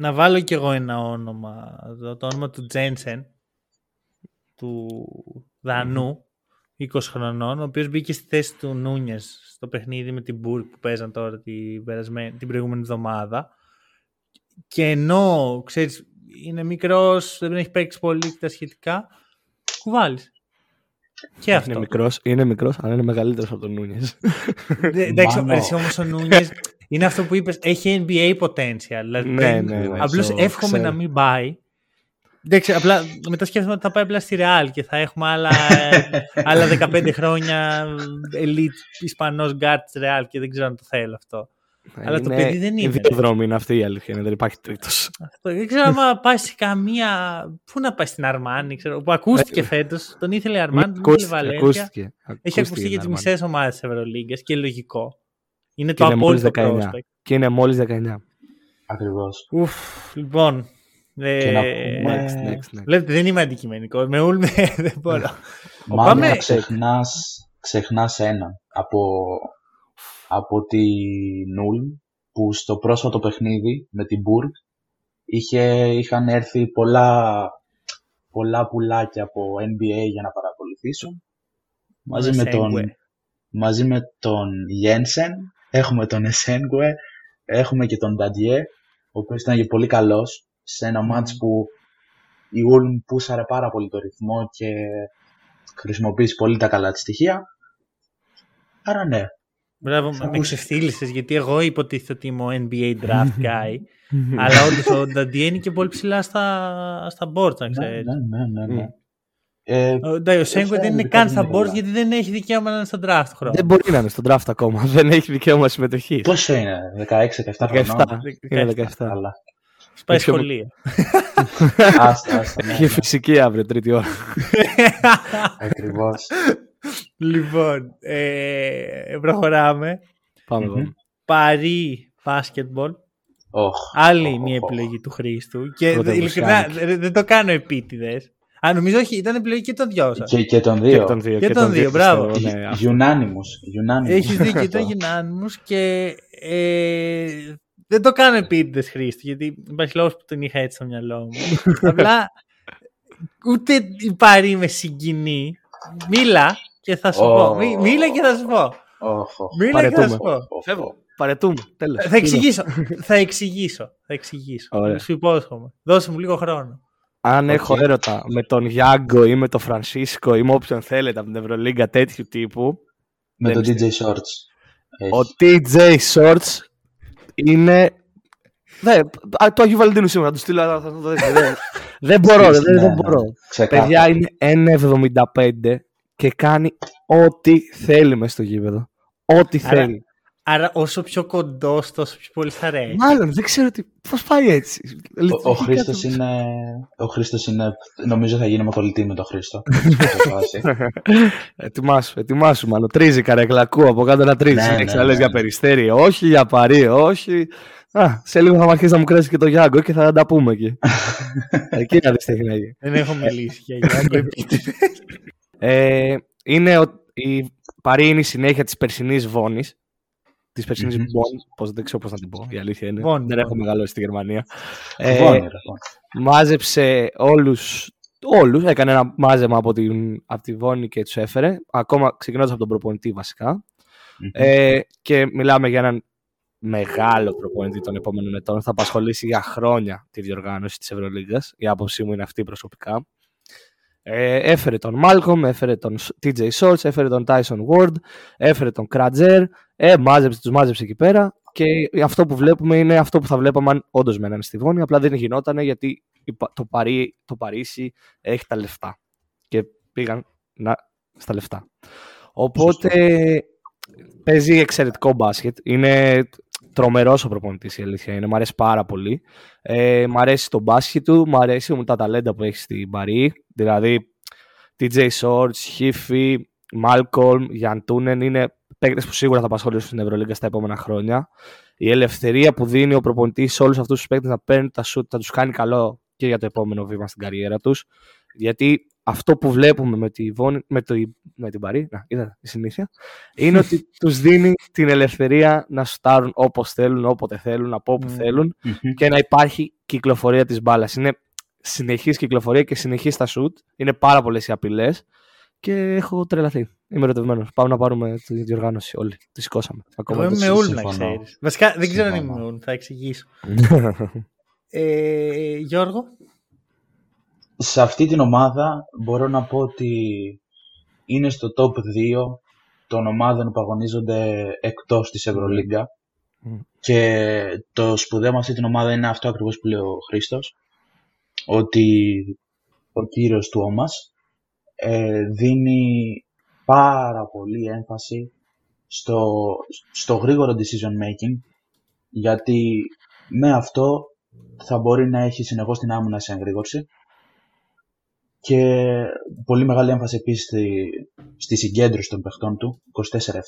Να βάλω κι εγώ ένα όνομα, το όνομα του Τζένσεν, του Δανού, 20 χρονών, ο οποίος μπήκε στη θέση του Νούνιες στο παιχνίδι με την Μπουρκ που παίζαν τώρα την, την προηγούμενη εβδομάδα. Και ενώ, ξέρεις, είναι μικρός, δεν έχει παίξει πολύ τα σχετικά, κουβάλεις. Και αυτό. Είναι μικρός, είναι μικρός, αλλά είναι μεγαλύτερος από τον Νούνιες. Εντάξει, εσύ όμως ο Νούνιες είναι αυτό που είπες, έχει NBA potential. Δηλαδή, ναι, ναι, ναι, απλώς εύχομαι να μην πάει. Εντάξει, απλά μετά σκέφτομαι ότι θα πάει απλά στη Real και θα έχουμε άλλα, άλλα 15 χρόνια elite Ισπανός guard της Real και δεν ξέρω αν το θέλω αυτό. Αλλά είναι, το παιδί δεν είναι. Δύο δρόμοι είναι αυτή η αλήθεια, δεν υπάρχει τρίτος. Δεν ξέρω αν πάει σε καμία. Πού να πάει στην Αρμάνη, ξέρω. Που ακούστηκε ε, φέτος. Τον ήθελε η Αρμάνη, τον ήθελε η Βαλένθια. Έχει ακουστεί για τις μισές ομάδες της Ευρωλίγκας και λογικό. Είναι το απόλυτο prospect. Και είναι μόλις 19. Ακριβώς. Λοιπόν. Ε, next, next, next. Βλέπετε, δεν είμαι αντικειμενικό. Με ούλμε δεν μπορώ. Μάλλον ξεχνάς, ένα από, από τη Νουλ που στο πρόσφατο παιχνίδι με την Μπουργκ είχε, είχαν έρθει πολλά, πολλά πουλάκια από NBA για να παρακολουθήσουν μαζί με, τον, μαζί με τον Γένσεν Έχουμε τον Εσένγκουε, έχουμε και τον Νταντιέ, ο οποίος ήταν και πολύ καλός σε ένα μάτς που η Ούλμ πούσαρε πάρα πολύ το ρυθμό και χρησιμοποίησε πολύ τα καλά της στοιχεία. Άρα ναι. Μπράβο, με ξεφτύλισες γιατί εγώ υποτίθεται ότι είμαι ο NBA draft guy αλλά όντως ο Νταντιέ είναι και πολύ ψηλά στα, στα boards, να ξέρεις. Ναι, ναι, ναι, ναι. Ε, ο Σέγκο δεν είναι καν στα boards γιατί δεν έχει δικαίωμα να είναι στο draft χρόνο. Δεν μπορεί να είναι στο draft ακόμα. Δεν έχει δικαίωμα συμμετοχής. Πόσο είναι, 16-17 χρόνια. Είναι 17. Αλλά. Σπάει σχολείο. Άστα, άστα. Έχει φυσική αύριο, τρίτη ώρα. Ακριβώς. Λοιπόν, ε, προχωράμε. Πάμε εδώ. Παρί μπάσκετμπολ. Άλλη μια επιλογή του Χρήστου. Και ειλικρινά δεν το κάνω επίτηδες. Α, νομίζω όχι, ήταν επιλογή και των δυο σας. Και, και των δύο. Και των δύο, και, και των δύο, μπράβο. Ναι, Unanimous. Έχεις δίκιο, ήταν Unanimous και ε, δεν το κάνω επίτηδε Χρήστη, γιατί υπάρχει λόγος που τον είχα έτσι στο μυαλό μου. Απλά ούτε η Παρή με συγκινεί. Μίλα, και θα σου πω. Μίλα και θα σου πω. Μίλα και θα σου πω. Φεύγω. Παρετούμε. Τέλος. Θα εξηγήσω. θα εξηγήσω. Θα εξηγήσω. Σου υπόσχομαι. Δώσε μου λίγο χρόνο. Αν έχω έρωτα με τον Γιάνγκο ή με τον Φρανσίσκο ή με όποιον θέλετε από την Ευρωλίγκα τέτοιου τύπου. Με τον DJ Shorts. Ο TJ Shorts είναι. Ναι, το Αγίου Βαλεντίνου σήμερα, να του στείλω. δεν μπορώ, δεν, δεν μπορώ. Παιδιά είναι 1,75 και κάνει ό,τι θέλει μέσα στο γήπεδο. Ό,τι θέλει. Άρα όσο πιο κοντός, τόσο πιο πολύ θα αρέσει. Μάλλον, δεν ξέρω τι. Πώς πάει έτσι. Ο, ο Χρήστος είναι. Ο Χρήστος είναι. Νομίζω θα γίνουμε κολλητοί με τον Χρήστο. ετοιμάσου, ετοιμάσου μάλλον. Τρίζει καρέκλα, ακούω από κάτω να τρίζει. Ναι, ναι, ναι, για περιστέρι, όχι για παρή, όχι. Α, σε λίγο θα μου αρχίσει να μου κρέσεις και το Γιάνγκο και θα τα πούμε εκεί. εκεί να δεις τι έχει να γίνει. Δεν έχω μιλήσει για Γιάνγκο ε, είναι ο, η Παρή είναι η συνέχεια της περσινής Βόνης τη περσινη mm-hmm. Bonn, δεν ξέρω πώς να την πω, η αλήθεια είναι. Bon, δεν έχω μεγαλώσει στη Γερμανία. ε, μάζεψε όλους. Όλους, έκανε ένα μάζεμα από, την, από τη Βόνη και τους έφερε, ακόμα ξεκινώντας από τον προπονητή βασικά. Mm-hmm. Ε, και μιλάμε για έναν μεγάλο προπονητή των επόμενων ετών. Θα απασχολήσει για χρόνια τη διοργάνωση της Ευρωλίγκας. Η άποψή μου είναι αυτή προσωπικά. Ε, έφερε τον Μάλκομ, έφερε τον TJ Shorts, έφερε τον Tyson Ward, έφερε τον Kratzer, ε, μάζεψε, τους μάζεψε εκεί πέρα και αυτό που βλέπουμε είναι αυτό που θα βλέπαμε αν όντως μέναν στη Βόνη, απλά δεν γινόταν γιατί το, Παρί, το Παρίσι έχει τα λεφτά και πήγαν να, στα λεφτά. Οπότε παίζει εξαιρετικό μπάσκετ. Είναι τρομερός ο προπονητής η αλήθεια είναι. Μ' αρέσει πάρα πολύ. Ε, μ' αρέσει το μπάσκετ του, μ' αρέσει τα ταλέντα που έχει στην Παρή. Δηλαδή, TJ Shorts, Χίφι, Malcolm, Γιαντούνεν είναι παίκτες που σίγουρα θα απασχολήσουν στην Ευρωλίγκα στα επόμενα χρόνια. Η ελευθερία που δίνει ο προπονητής σε όλους αυτούς τους παίκτες να παίρνουν τα σουτ θα τους κάνει καλό και για το επόμενο βήμα στην καριέρα τους. Γιατί αυτό που βλέπουμε με, τη με, το, με την Παρή, να, είδα η συνήθεια, είναι ότι τους δίνει την ελευθερία να σουτάρουν όπως θέλουν, όποτε θέλουν, από όπου θελουν και να υπάρχει κυκλοφορία της μπάλας. Είναι συνεχής κυκλοφορία και συνεχής στα σουτ. Είναι πάρα πολλές οι απειλές και έχω τρελαθεί. Είμαι ερωτευμένος. Πάμε να πάρουμε τη διοργάνωση όλοι. Τη σηκώσαμε. Ακόμα Εγώ είμαι ούλ, να ξέρεις. Βασικά δεν ξέρω αν είμαι ούλ, θα εξηγήσω. ε, Γιώργο σε αυτή την ομάδα μπορώ να πω ότι είναι στο top 2 των ομάδων που αγωνίζονται εκτός της Ευρωλίγκα. Και το σπουδαίο με αυτή την ομάδα είναι αυτό ακριβώς που λέει ο Χρήστος ότι ο κύριος του Όμας ε, δίνει πάρα πολύ έμφαση στο, στο γρήγορο decision making γιατί με αυτό θα μπορεί να έχει συνεχώς την άμυνα σε εγρήγορση και πολύ μεγάλη έμφαση επίσης στη, στη συγκέντρωση των παιχτών του,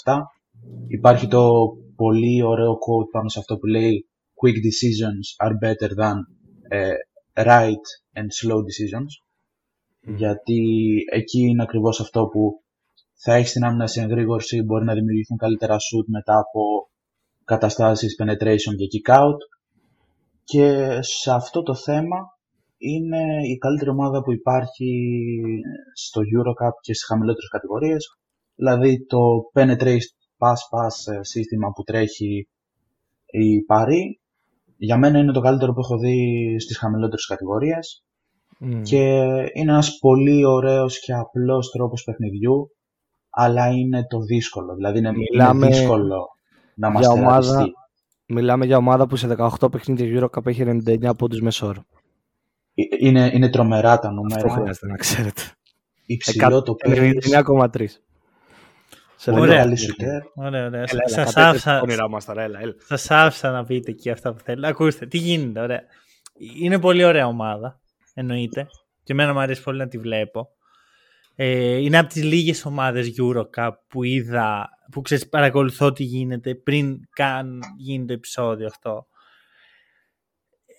24-7. Υπάρχει το πολύ ωραίο quote πάνω σε αυτό που λέει Quick decisions are better than uh, right and slow decisions. Γιατί εκεί είναι ακριβώς αυτό που θα έχεις την άμυνα σε εγρήγορση, μπορεί να δημιουργηθούν καλύτερα shoot μετά από καταστάσεις penetration και kick out. Και σε αυτό το θέμα είναι η καλύτερη ομάδα που υπάρχει στο Eurocup και στις χαμηλότερες κατηγορίες. Δηλαδή το penetrate pass-pass ε, σύστημα που τρέχει η Παρή για μένα είναι το καλύτερο που έχω δει στις χαμηλότερες κατηγορίες και είναι ένας πολύ ωραίος και απλός τρόπος παιχνιδιού αλλά είναι το δύσκολο, δηλαδή είναι, Μιλάμε δύσκολο να μας ομάδα... Μιλάμε για ομάδα που σε 18 παιχνίδια Eurocup έχει 99 πόντους μεσόρο. Ε, είναι, είναι τρομερά τα νούμερα. Αυτό χρειάζεται να ξέρετε. Υψηλό το pace. 99,3. Σε ωραία, ωραία, ωραία. Σας άφησα, σας άφησα να πείτε και αυτά που θέλετε. Ακούστε, τι γίνεται, ωραία. Είναι πολύ ωραία ομάδα, εννοείται. Και εμένα μου αρέσει πολύ να τη βλέπω. Ε, είναι από τις λίγες ομάδες Eurocup που είδα, που ξέρεις, παρακολουθώ τι γίνεται πριν καν γίνει το επεισόδιο αυτό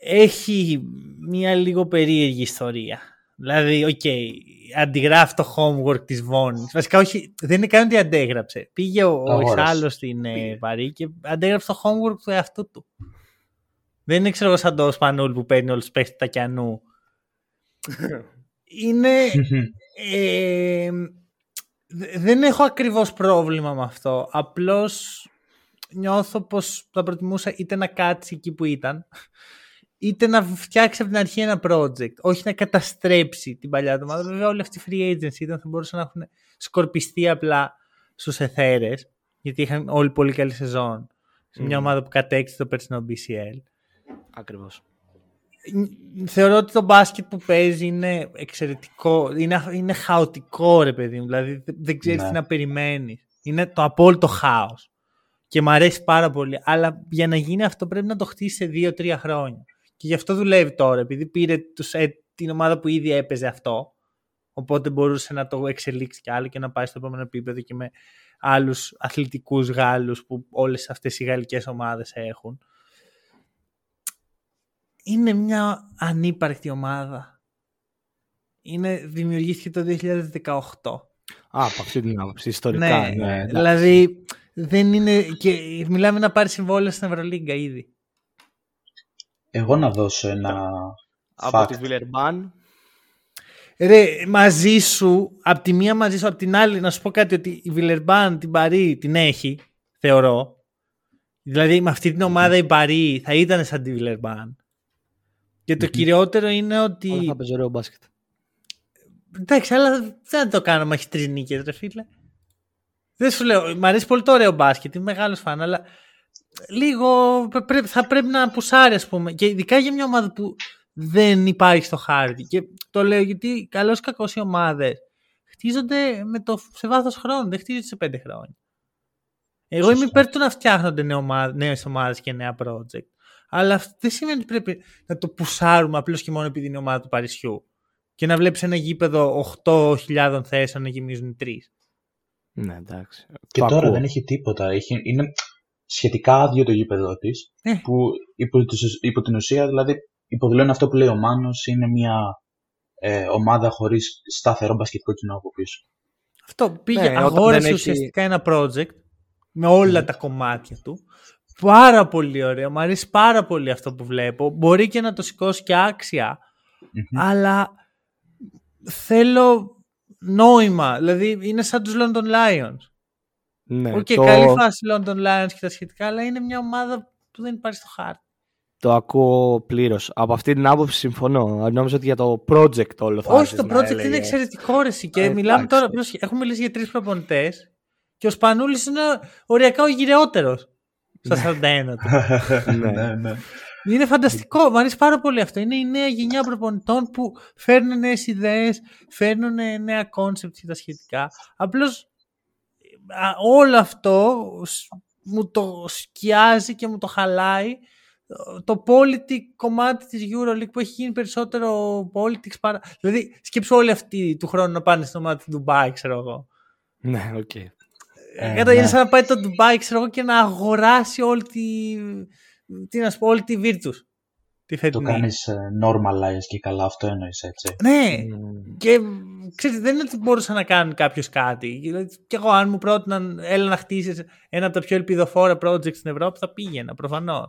έχει μια λίγο περίεργη ιστορία. Δηλαδή, OK, okay, αντιγράφει το homework της Βόνης. Βασικά, όχι, δεν είναι καν ότι αντέγραψε. Πήγε ο, ο στην ε, Παρή και αντέγραψε το homework του εαυτού του. Δεν είναι, ξέρω σαν το Σπανούλ που παίρνει όλους τους παίχτες τα κιανού. είναι... ε, δεν έχω ακριβώς πρόβλημα με αυτό. Απλώς νιώθω πως θα προτιμούσα είτε να κάτσει εκεί που ήταν, είτε να φτιάξει από την αρχή ένα project, όχι να καταστρέψει την παλιά του ομάδα. Βέβαια, όλη αυτή η free agency ήταν, θα μπορούσαν να έχουν σκορπιστεί απλά στους εθέρες, γιατί είχαν όλοι πολύ καλή σεζόν σε μια ομάδα που κατέκτησε το περσινό BCL. Ακριβώς. Θεωρώ ότι το μπάσκετ που παίζει είναι εξαιρετικό, είναι, είναι χαοτικό ρε παιδί μου, δηλαδή δεν ξέρεις Ναι. τι να περιμένεις. Είναι το απόλυτο χάος και μου αρέσει πάρα πολύ, αλλά για να γίνει αυτό πρέπει να το χτίσει σε 2-3 χρόνια. Και γι' αυτό δουλεύει τώρα, επειδή πήρε τους, ε, την ομάδα που ήδη έπαιζε αυτό, οπότε μπορούσε να το εξελίξει κι άλλο και να πάει στο επόμενο επίπεδο και με άλλους αθλητικούς Γάλλους που όλες αυτές οι γαλλικές ομάδες έχουν. Είναι μια ανύπαρκτη ομάδα. Είναι, δημιουργήθηκε το 2018. Α, από αυτή την άποψη, ιστορικά. Ναι, ναι, εντάξει. δηλαδή δεν είναι. Και μιλάμε να πάρει συμβόλαιο στην Ευρωλίγκα ήδη. Εγώ να δώσω ένα Από fact. τη Βιλερμπάν. Ρε, μαζί σου, απ' τη μία μαζί σου, απ' την άλλη, να σου πω κάτι ότι η Βιλερμπάν την Παρή την έχει, θεωρώ. Δηλαδή με αυτή την ομάδα η Παρή θα ήταν σαν τη Βιλερμπάν. Και το Μμμ. κυριότερο είναι ότι. Όλα θα παίζει ωραίο μπάσκετ. Εντάξει, αλλά δεν θα το κάνω μα έχει τρεις νίκες, ρε φίλε. Δεν σου λέω, μ' αρέσει πολύ το ωραίο μπάσκετ, είμαι μεγάλος φαν, αλλά λίγο πρέ- πρέ- θα πρέπει να πουσάρει, ας πούμε. Και ειδικά για μια ομάδα που δεν υπάρχει στο χάρτη. Και το λέω γιατί καλώς ή κακό οι ομάδες χτίζονται με το, σε βάθος χρόνου, δεν χτίζονται σε πέντε χρόνια. Εγώ είμαι Σωστά. υπέρ του να φτιάχνονται νέες ομάδες και νέα project. Αλλά αυτό δεν σημαίνει ότι πρέπει να το πουσάρουμε απλώς και μόνο επειδή είναι η ομάδα του Παρισιού. Και να βλέπεις ένα γήπεδο 8.000 θέσεων να γεμίζουν τρεις. Ναι, εντάξει. Και Το τώρα ακούω. δεν έχει τίποτα. Έχει, είναι σχετικά άδειο το γήπεδο της. Ε. Που υπό, τους- υπό την ουσία, δηλαδή, υποδηλώνει αυτό που λέει ο Μάνος, είναι μια ε, ομάδα χωρίς σταθερό μπασκετικό κοινό από πίσω. Αυτό πήγε, Ναι, όταν αγόρασε δεν έχει- ουσιαστικά ένα project με όλα τα κομμάτια του. Πάρα πολύ ωραίο. Μου αρέσει πάρα πολύ αυτό που βλέπω. Μπορεί και να το σηκώσει και άξια, Μμμ. αλλά θέλω νόημα. Δηλαδή είναι σαν τους London Lions. Ναι, Οκ, το, καλή φάση London Lions και τα σχετικά, αλλά είναι μια ομάδα που δεν υπάρχει στο χάρτη. το ακούω πλήρως. Από αυτή την άποψη συμφωνώ. Νόμιζα ότι για το project όλο θα Όχι, έρθεις το να project είναι έλεγες. εξαιρετικό ρε, εσύ. Και Ε, μιλάμε εντάξει. τώρα, πρόσεχε, έχουμε μιλήσει για τρεις προπονητές και ο Σπανούλης είναι οριακά ο γηραιότερος στα 41 του. Ναι. ναι, ναι. είναι φανταστικό, μου αρέσει πάρα πολύ αυτό. Είναι η νέα γενιά προπονητών που φέρνουν νέες ιδέες, φέρνουν νέα κόνσεπτ και τα σχετικά. Απλώς όλο αυτό σ- μου το σκιάζει και μου το χαλάει το politics κομμάτι της EuroLeague που έχει γίνει περισσότερο politics παρά... Δηλαδή σκέψου όλοι αυτοί του χρόνου να πάνε στην ομάδα του Dubai, ξέρω εγώ. Ναι, οκ. Ε, Ε, ναι. Είναι σαν να πάει το Dubai, ξέρω εγώ, και να αγοράσει όλη τη, τι να σου πω, όλη τη Virtus. Τη Το φετινή. κάνεις ε, normalize και καλά, αυτό εννοείς έτσι. Ναι, Μμμ. και ξέρετε, δεν είναι ότι μπορούσε να κάνει κάποιος κάτι. Δηλαδή, και εγώ, αν μου πρότειναν, έλα να χτίσεις ένα από τα πιο ελπιδοφόρα project στην Ευρώπη, θα πήγαινα προφανώς.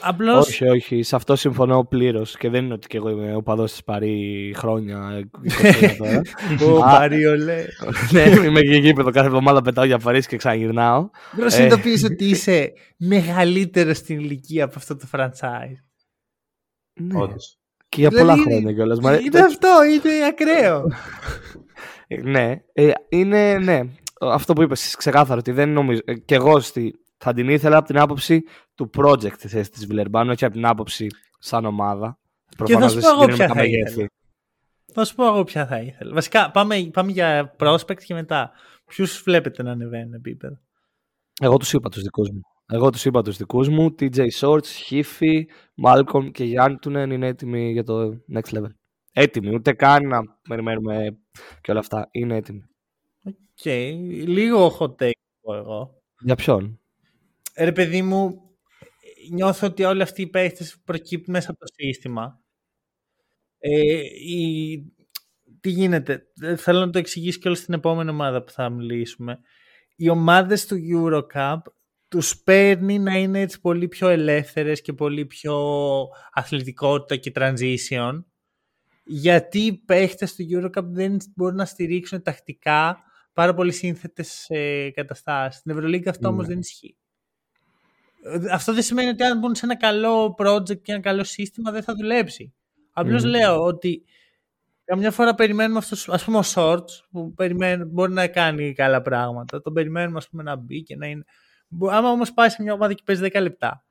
Απλώς. Όχι, όχι, σε αυτό συμφωνώ πλήρως. Και δεν είναι ότι και εγώ είμαι ο παδός της Παρή χρόνια. 20 τώρα. Ο Α. Παρίολε. ναι, είμαι και γήπεδο κάθε εβδομάδα πετάω για Παρίσι και ξαναγυρνάω. Πρέπει να συνειδητοποιήσει ότι είσαι μεγαλύτερος στην ηλικία από αυτό το franchise. Ναι. Όντως. Και για Δηλαδή, πολλά είναι- χρόνια κιόλας. Μα- Είναι αυτό, είναι ακραίο; Ε, Ναι, ε, είναι ναι. Αυτό που είπες ξεκάθαρο ότι δεν νομίζω. ε, και εγώ στη, θα την ήθελα από την άποψη του project τη θέση της Βιλερμπάν, όχι από την άποψη σαν ομάδα. Προφανώς σου δεν πω εγώ συγκρίνουμε ποια τα θα μεγέθη. ήθελα. Θα σου πω εγώ ποια θα ήθελα. Βασικά, πάμε, πάμε για prospect και μετά. Ποιους βλέπετε να ανεβαίνουν επίπεδο; Εγώ τους είπα τους δικούς μου. Εγώ τους είπα τους δικούς μου. TJ Shorts, Χίφι, Malcolm και Γιαντούνεν είναι έτοιμοι για το next level. Έτοιμοι, ούτε καν να περιμένουμε και όλα αυτά. Είναι έτοιμοι. Οκ, λίγο hot take πω εγώ. Για ποιον; Ε, Ρε παιδί μου, νιώθω ότι όλοι αυτοί οι παίχτες προκύπτουν μέσα από το σύστημα. Ε, η... Τι γίνεται, ε, θέλω να το εξηγήσω και όλη στην επόμενη ομάδα που θα μιλήσουμε. Οι ομάδες του Eurocup τους παίρνει να είναι έτσι πολύ πιο ελεύθερες και πολύ πιο αθλητικότητα και transition γιατί οι παίχτες του Eurocup δεν μπορούν να στηρίξουν τακτικά πάρα πολύ σύνθετες ε, καταστάσεις. Στην Ευρωλίγκα αυτό όμως Ναι. δεν ισχύει. Ε, Αυτό δεν σημαίνει ότι αν μπουν σε ένα καλό project και ένα καλό σύστημα δεν θα δουλέψει. Απλώς Μμμ. λέω ότι καμιά φορά περιμένουμε αυτούς, ας πούμε ο Shorts που περιμένει, μπορεί να κάνει καλά πράγματα. Τον περιμένουμε ας πούμε να μπει και να είναι... Μπο- Άμα όμως πάει σε μια ομάδα και παίζει 10 λεπτά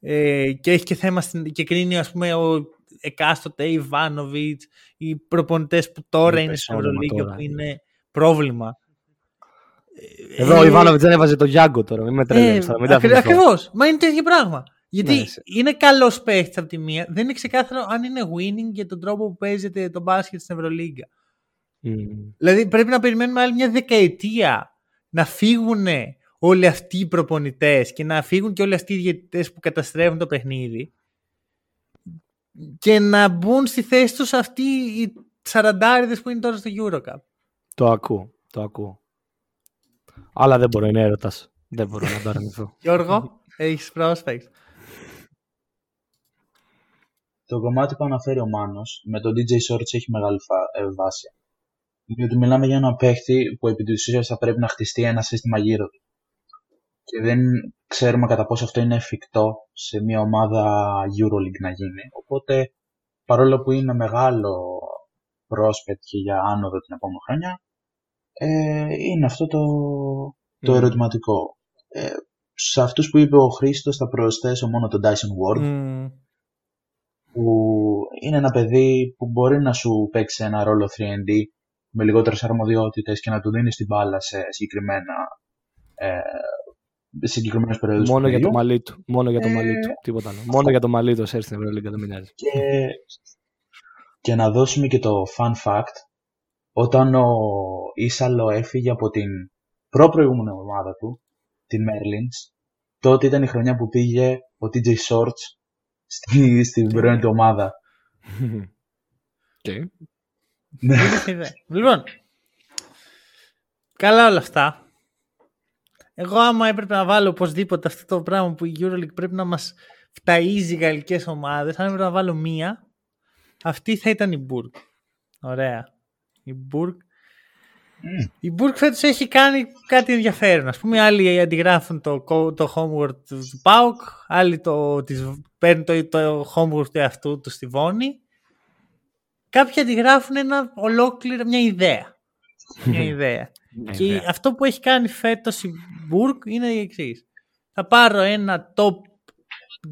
ε, και έχει και θέμα στην, και κρίνει ας πούμε ο εκάστοτε Ιβάνοβιτς οι προπονητές που τώρα Είναι είναι στην πεσόνομα Ευρωλίγκα τώρα. που είναι πρόβλημα. Εδώ Ε, ο Ιβάνοβιτς δεν έβαζε το Γιάνγκο τώρα. Μην με τρελαίνεις ε, τώρα. Μην τα ακρι- θυμηθώ. Ακριβώς. Μα είναι το ίδιο πράγμα. Γιατί Ναι, σε- είναι καλός παίχτης από τη μία, δεν είναι ξεκάθαρο αν είναι winning για τον τρόπο που παίζεται το μπάσκετ στην Ευρωλίγκα. Μμ. Δηλαδή πρέπει να περιμένουμε άλλη μια δεκαετία να φύγουν όλοι αυτοί οι προπονητές και να φύγουν και όλοι αυτοί οι διαιτητές που καταστρέφουν το παιχνίδι και να μπουν στη θέση τους αυτοί οι σαραντάριδες που είναι τώρα στο Eurocup. Το ακούω. Το ακούω. Αλλά δεν μπορώ, είναι έρωτας. Δεν μπορώ να το αρνηθώ. Γιώργο, έχεις prospects. Το κομμάτι που αναφέρει ο Μάνος με τον DJ Shorts έχει μεγάλη φα- ε, βάση. Διότι μιλάμε για ένα παίχτη που επί της ουσίας θα πρέπει να χτιστεί ένα σύστημα γύρω του. Και δεν ξέρουμε κατά πόσο αυτό είναι εφικτό σε μια ομάδα Euroleague να γίνει. Οπότε, παρόλο που είναι μεγάλο prospect και για άνοδο την επόμενη χρονιά, ε, είναι αυτό το, το Μμμ. ερωτηματικό. Ε, σε αυτούς που είπε ο Χρήστος θα προσθέσω μόνο τον Dyson Ward, Μμμ. που είναι ένα παιδί που μπορεί να σου παίξει ένα ρόλο 3D με λιγότερες αρμοδιότητες και να του δίνεις την μπάλα σε συγκεκριμένα ε, σε συγκεκριμένες περιόδους Μόνο του για το παιχνιδιού. μαλλί του. Μόνο για το Ε, μαλλί του. Τίποτα άλλο. Μόνο για το μαλλί του έρθει στην Ευρωλίγκα, δεν με νοιάζει. και, και να δώσουμε και το fun fact όταν ο Ίσαλο έφυγε από την προ-προηγούμενη ομάδα του την Merlins τότε ήταν η χρονιά που πήγε ο TJ Shorts στη, στην πρώην του ομάδα Okay. Ναι. Δεν είχε ιδέα. Λοιπόν, καλά όλα αυτά. Εγώ άμα έπρεπε να βάλω οπωσδήποτε αυτό το πράγμα που η EuroLeague πρέπει να μας φταΐζει γαλλικές ομάδες, αν έπρεπε να βάλω μία, αυτή θα ήταν η Μπουργκ. Ωραία. Η Μπουργκ. Η Μπουργκ φέτος έχει κάνει κάτι ενδιαφέρον. Ας πούμε, άλλοι αντιγράφουν το, κο- το homework του του ΠΑΟΚ, άλλοι το, τις, παίρνουν το, το homework του εαυτού τους στη Βόνη. Κάποιοι αντιγράφουν ένα ολόκληρο, μια ιδέα. Μια ιδέα. Και ιδέα. αυτό που έχει κάνει φέτος η Μπουργκ είναι η εξής. Θα πάρω ένα top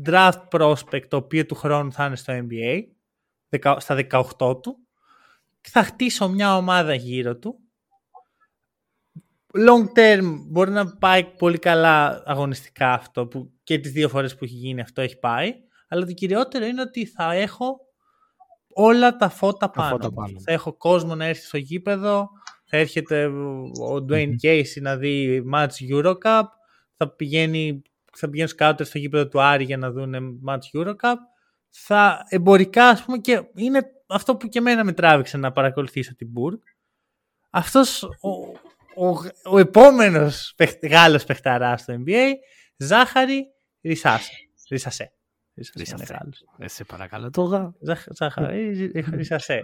draft prospect το οποίο του χρόνου θα είναι στο NBA δεκα- στα 18 του και θα χτίσω μια ομάδα γύρω του long term μπορεί να πάει πολύ καλά αγωνιστικά αυτό που και τις δύο φορές που έχει γίνει αυτό έχει πάει αλλά το κυριότερο είναι ότι θα έχω όλα τα φώτα πάνω, φώτα μου. πάνω. θα έχω κόσμο να έρθει στο γήπεδο θα έρχεται ο Dwayne Casey να δει match Eurocup θα πηγαίνει θα πηγαίνουν σκάουτερ στο γήπεδο του Άρη για να δουν match Eurocup θα εμπορικά ας πούμε και είναι αυτό που και εμένα με τράβηξε να παρακολουθήσω την Μπουργκ αυτός ο, ο, ο επόμενος παιχ, Γάλλος παιχταράς στο NBA Ζάχαρη Ρισάσε Ρισασέ Ρισασέ είναι Ρισασέ. Γάλλος. Ε, σε παρακαλώ τώρα. Ζάχ- Ζάχαρη Ρισασέ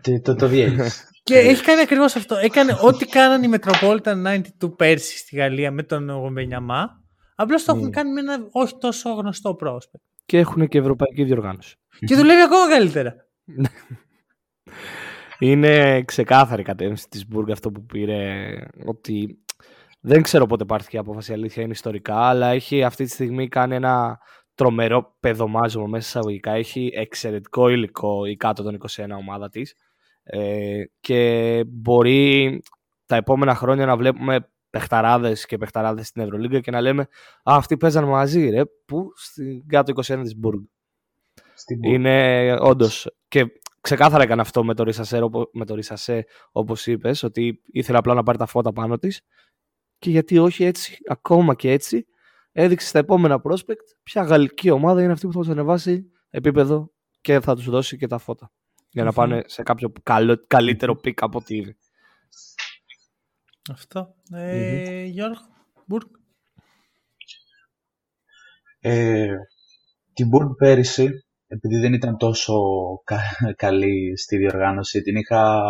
Το, το, το διέλυσε. και έχει κάνει ακριβώς αυτό. Έκανε ό,τι κάνανε οι Metropolitan 92 πέρσι στη Γαλλία με τον Γομπενιαμά. Απλώς το έχουν Mm. κάνει με ένα όχι τόσο γνωστό prospect. Και έχουν και ευρωπαϊκή διοργάνωση. και δουλεύει ακόμα καλύτερα. Είναι ξεκάθαρη η κατεύθυνση της Μπουργκ αυτό που πήρε ότι δεν ξέρω πότε πάρθηκε η απόφαση, η αλήθεια είναι ιστορικά, αλλά έχει αυτή τη στιγμή κάνει ένα τρομερό παιδομάζωμα μέσα εισαγωγικά. Έχει εξαιρετικό υλικό η κάτω των 21 ομάδα της ε, και μπορεί τα επόμενα χρόνια να βλέπουμε παιχταράδες και παιχταράδες στην Ευρωλίγκα και να λέμε «Α, αυτοί παίζαν μαζί ρε, που στην κάτω 21 της Μπουργκ». Στην Μπουργκ. Είναι όντως. Και ξεκάθαρα έκανε αυτό με το Ρισασέ, με το Ρισασέ όπως είπες, ότι ήθελε απλά να πάρει τα φώτα πάνω της. Και γιατί όχι έτσι, ακόμα και έτσι, έδειξε στα επόμενα prospect ποια γαλλική ομάδα είναι αυτή που θα τους ανεβάσει επίπεδο και θα τους δώσει και τα φώτα. Για να Μμμ. πάνε σε κάποιο καλό, καλύτερο pick από ό,τι ήδη. Αυτό. Ε, Γιώργο, Μπουργκ. Ε, την Μπουργκ πέρυσι, επειδή δεν ήταν τόσο κα- καλή στη διοργάνωση, την είχα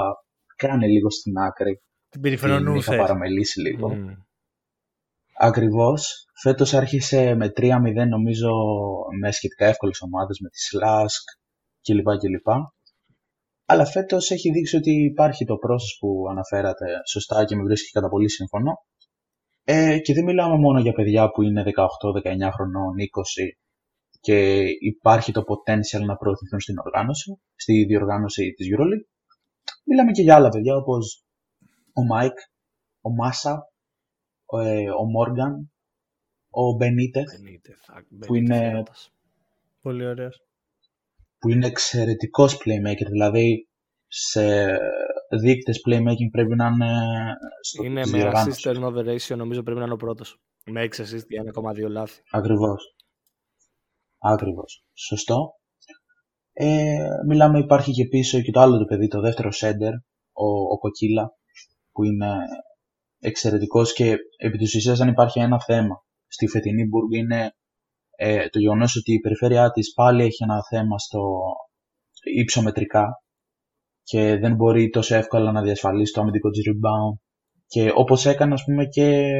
κάνει λίγο στην άκρη. Την περιφρονούσε. είχα παραμελήσει λίγο. Mm. Ακριβώς. Φέτος άρχισε με 3-0 νομίζω με σχετικά εύκολες ομάδες, με τη Slask κλπ. κλπ. Αλλά φέτος έχει δείξει ότι υπάρχει το process που αναφέρατε σωστά και με βρίσκει κατά πολύ σύμφωνο. Ε, και δεν μιλάμε μόνο για παιδιά που είναι 18, 19 χρονών, 20 και υπάρχει το potential να προωθηθούν στην οργάνωση, στη διοργάνωση της EuroLeague. Μιλάμε και για άλλα παιδιά όπως ο Μάικ, ο Μάσα, ο Μόργαν, ε, ο Μπενίτεθ, που είναι... Πολύ ωραίος. Που είναι εξαιρετικός playmaker, δηλαδή σε δείκτες playmaking πρέπει να είναι στο Είναι με assist turnover ratio νομίζω πρέπει να είναι ο πρώτος. Με 6 assist για 1,2 λάθη. Ακριβώς. Ακριβώς. Σωστό. Ε, μιλάμε, υπάρχει και πίσω και το άλλο το παιδί, το δεύτερο center, ο, ο Κοκίλα, που είναι εξαιρετικός και επί της ουσίας αν υπάρχει ένα θέμα στη φετινή Μπουργκ είναι ε, το γεγονός ότι η περιφέρειά της πάλι έχει ένα θέμα στο υψομετρικά και δεν μπορεί τόσο εύκολα να διασφαλίσει το αμυντικό της rebound και όπως έκανε ας πούμε και,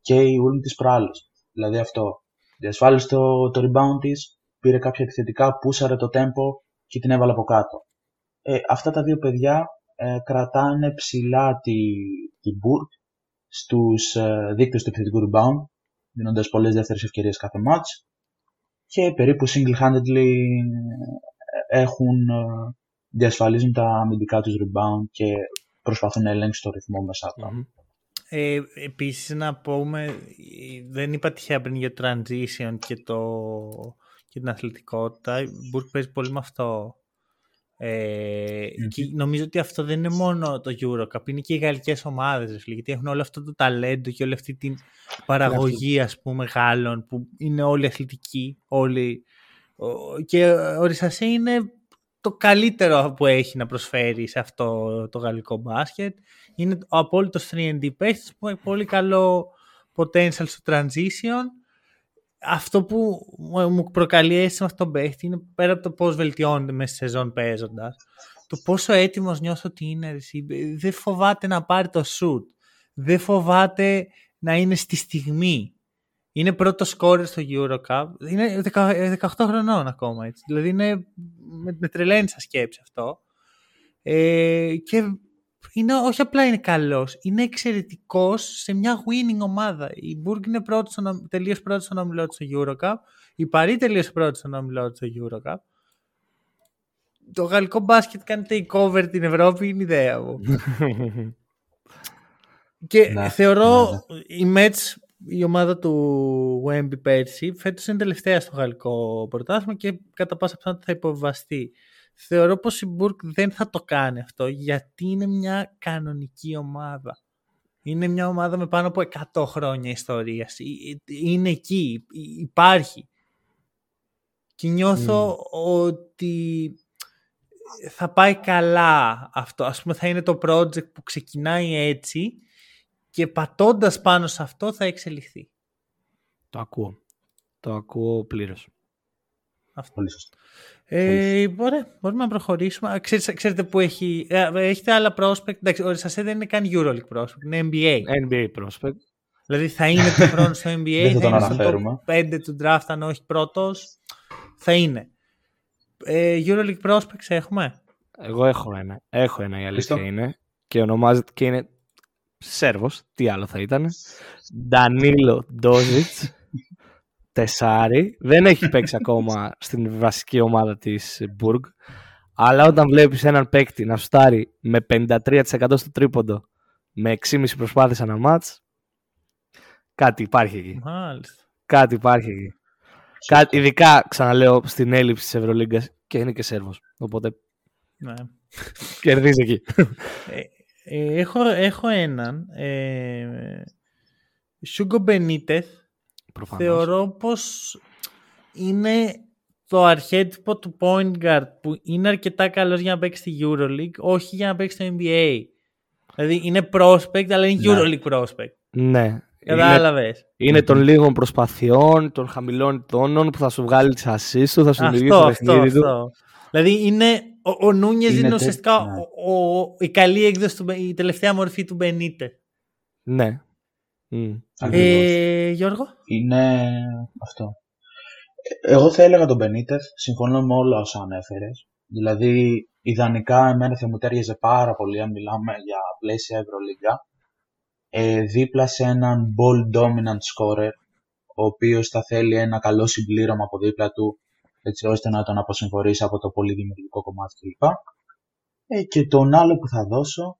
και η Ούλm της προάλλης. Δηλαδή αυτό. Διασφάλισε το, το rebound της, πήρε κάποια επιθετικά, πούσαρε το tempo και την έβαλε από κάτω. Ε, αυτά τα δύο παιδιά ε, κρατάνε ψηλά τη, τη Burg στους ε, δείκτες του επιθετικού rebound, δίνοντας πολλές δεύτερες ευκαιρίες κάθε match και περίπου single-handedly ε, έχουν, ε, διασφαλίζουν τα αμυντικά τους rebound και προσπαθούν να ελέγξουν το ρυθμό μέσα από mm-hmm. Ε, επίσης να πούμε, δεν είπα τυχαία πριν για το transition και, το, και την αθλητικότητα. Η Burke παίζει πολύ με αυτό ε, και νομίζω ότι αυτό δεν είναι μόνο το Eurocup, είναι και οι γαλλικές ομάδες, γιατί έχουν όλο αυτό το ταλέντο και όλη αυτή την παραγωγή ας πούμε Γάλλων που είναι όλοι αθλητικοί, όλοι και ο Ρισασέ είναι το καλύτερο που έχει να προσφέρει σε αυτό το γαλλικό μπάσκετ. Είναι ο απόλυτος 3D παίχτης που έχει πολύ καλό potential στο transition αυτό που μου προκαλεί αίσθηση με αυτόν τον παίχτη είναι πέρα από το πώς βελτιώνεται μέσα στη σεζόν παίζοντας, το πόσο έτοιμος νιώθω ότι είναι. Δεν φοβάται να πάρει το shoot. Δεν φοβάται να είναι στη στιγμή. Είναι πρώτος σκόρερ στο Eurocup. Είναι 18 χρονών ακόμα. Έτσι. Δηλαδή είναι, με, με τρελαίνει σαν σκέψη αυτό. Ε, και είναι, όχι απλά είναι καλός, είναι εξαιρετικός σε μια winning ομάδα. Η Μπουργκ είναι πρώτη στον, τελείως πρώτη στον ομιλό του στο Eurocup, η Παρή τελείως πρώτη στον ομιλό του στο Eurocup. Το γαλλικό μπάσκετ κάνει takeover την Ευρώπη, είναι ιδέα μου. και να, θεωρώ ναι, η Mets, η ομάδα του Wemby πέρσι, φέτος είναι τελευταία στο γαλλικό πρωτάθλημα και κατά πάσα πιθανότητα θα υποβαστεί. Θεωρώ πως η Μπουρκ δεν θα το κάνει αυτό γιατί είναι μια κανονική ομάδα. Είναι μια ομάδα με πάνω από 100 χρόνια ιστορίας. Είναι εκεί, υπάρχει. Και νιώθω ότι θα πάει καλά αυτό. Ας πούμε θα είναι το project που ξεκινάει έτσι και πατώντας πάνω σε αυτό θα εξελιχθεί. Το ακούω. Το ακούω πλήρως. Αυτό. Πολύ σωστό. Ε, ωραία, μπορούμε να προχωρήσουμε. Ξέρετε, ξέρετε που έχει, ε, έχετε άλλα prospect; Εντάξει, ο Ρισασέ δεν είναι καν EuroLeague prospect, είναι NBA. NBA prospect. Δηλαδή θα είναι το χρόνο στο NBA, θα, θα είναι στο 5 του draft, αν όχι πρώτος, θα είναι. Ε, EuroLeague prospects έχουμε; Εγώ έχω ένα. Έχω ένα, η αλήθεια είναι. Και ονομάζεται και είναι Σέρβος, τι άλλο θα ήταν; Ντανίλο Ντόζιτς τεσάρι. Δεν έχει παίξει ακόμα στην βασική ομάδα της Μπουργκ. Αλλά όταν βλέπεις έναν παίκτη να στάρει με 53% στο τρίποντο με 6,5 προσπάθειες ανά μάτς, κάτι υπάρχει εκεί. Μάλιστα. Κάτι υπάρχει εκεί. Κάτι, ειδικά, ξαναλέω, στην έλλειψη της Ευρωλίγκας και είναι και Σέρβος. Οπότε ναι. κερδίζει εκεί. Ε, ε, έχω, έχω έναν. Ε, Σούγκο Μπενίτεθ Προφανώς. θεωρώ πως είναι το αρχέτυπο του point guard που είναι αρκετά καλός για να παίξει στη EuroLeague, όχι για να παίξει στο NBA. Δηλαδή είναι prospect, αλλά είναι ναι. EuroLeague prospect. Ναι. Κατάλαβες. Είναι, είναι των λίγων προσπαθειών, των χαμηλών τόνων που θα σου βγάλει τις ασίστ του, θα σου δημιουργήσει το παιχνίδι του. Δηλαδή είναι, ο, ο Νούνιες είναι, Είναι ουσιαστικά τε- ναι. ο, ο- η καλή έκδοση, του, Μπε- η τελευταία μορφή του Μπενίτε. Ναι. Μμ. Ακριβώς. Ε, Γιώργο; Είναι αυτό. Ε, Εγώ θα έλεγα τον Benitez, συμφωνώ με όλα όσα ανέφερες. Δηλαδή, ιδανικά εμένα θα μου τέριαζε πάρα πολύ αν μιλάμε για πλαίσια Ευρωλίγκα. Ε, δίπλα σε έναν ball dominant scorer, ο οποίος θα θέλει ένα καλό συμπλήρωμα από δίπλα του, έτσι ώστε να τον αποσυμφορήσει από το πολύ δημιουργικό κομμάτι κλπ. Ε, και τον άλλο που θα δώσω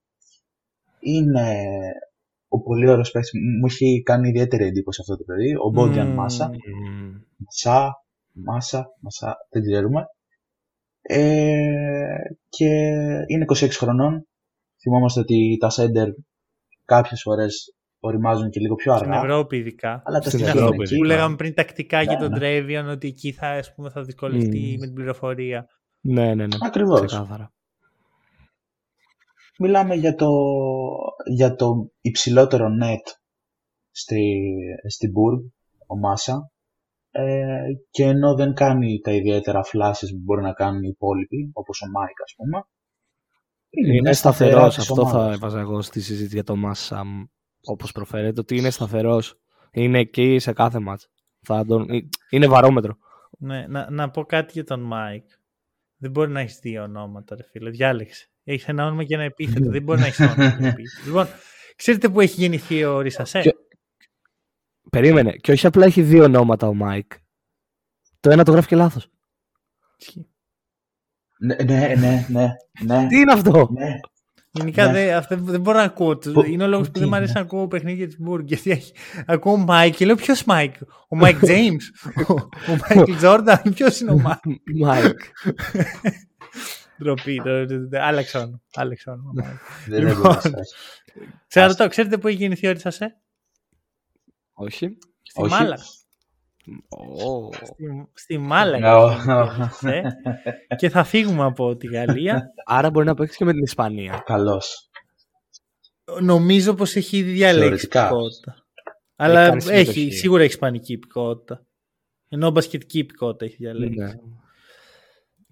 είναι ο πολύ ωραίος παίκτης, μου έχει κάνει ιδιαίτερη εντύπωση αυτό το παιδί, ο Μπόντιαν Μμμ. Μάσα. Μμ. Μασά, Μάσα, Μασά, δεν ξέρουμε. Ε, και είναι 26 χρονών. Θυμόμαστε ότι τα σέντερ κάποιες φορές οριμάζουν και λίγο πιο Στην αργά. Ευρώπη ειδικά. Αλλά τα Στην στοιχεία Ευρώπη, είναι εκεί. Που λέγαμε πριν τακτικά για Ναι, τον ναι. Τρέβιον ότι εκεί θα, ας πούμε, θα δυσκολευτεί Μμ. με την πληροφορία. Ναι, ναι, ναι. Ακριβώς. Ξεκάθαρα. Μιλάμε για το, για το υψηλότερο net στη, στη Burg, ο Μάσα. Ε, και ενώ δεν κάνει τα ιδιαίτερα flashes που μπορεί να κάνουν οι υπόλοιποι, όπως ο Μάικ ας πούμε, Είναι μια σταθερά σταθερός. της Αυτό θα ομάδας. έβαζα εγώ στη συζήτηση για το Μάσα όπως προφέρεται. Ότι είναι σταθερός. Είναι εκεί σε κάθε ματς. Θα τον... Είναι βαρόμετρο. Ναι, να, να πω κάτι για τον Μάικ. Δεν μπορεί να έχεις δύο ονόματα, ρε φίλε. Διάλεξε. Έχεις ένα όνομα και ένα επίθετο. δεν μπορεί να έχεις όνομα και ένα επίθετο. Λοιπόν, ξέρετε που έχει γεννηθεί ο Ρισασέ. Και- Περίμενε. Και όχι απλά έχει δύο ονόματα ο Μάικ. Το ένα το γράφει και λάθος. Ναι, ναι, ναι, ναι, ναι, Τι είναι αυτό; ναι. Γενικά Ναι. δεν, αυτό δεν μπορώ να ακούω. τους. Πού- Είναι ο λόγος που τι δεν μου είναι; αρέσει να ακούω παιχνίδια της Μπουργκ. Γιατί έχει- ακούω Μάικ και λέω ποιος Μάικ; Ο Μάικ Τζέιμς. ο ο Μάικ Τζόρνταν. Ποιος είναι ο Μάικ; Μάικ. Ντροπή. ντρο- ντρο- ντρο- Άλλαξε όνομα. Άλλαξε όνομα. Μάικ. Δεν Λοιπόν. δεν μπορείς, όχι. Ξέρω το, ξέρετε που έχει γεννηθεί ο Ρισασέ. όχι. Στη Όχι. Μάλαγα. Ω. Στη, στη Μάλαγα. Ω, έχει γεννηθεί ο Ρισασέ. και θα φύγουμε από τη Γαλλία. Άρα μπορεί να παίξεις και με την Ισπανία. Καλός. Νομίζω πως έχει ήδη διαλέξει Θεωρητικά. υπηκότητα. Αλλά κάνει έχει, συμμετοχή. σίγουρα έχει ισπανική υπηκότητα. Ενώ μπασκετική υπηκότητα έχει διαλέξει. Ναι.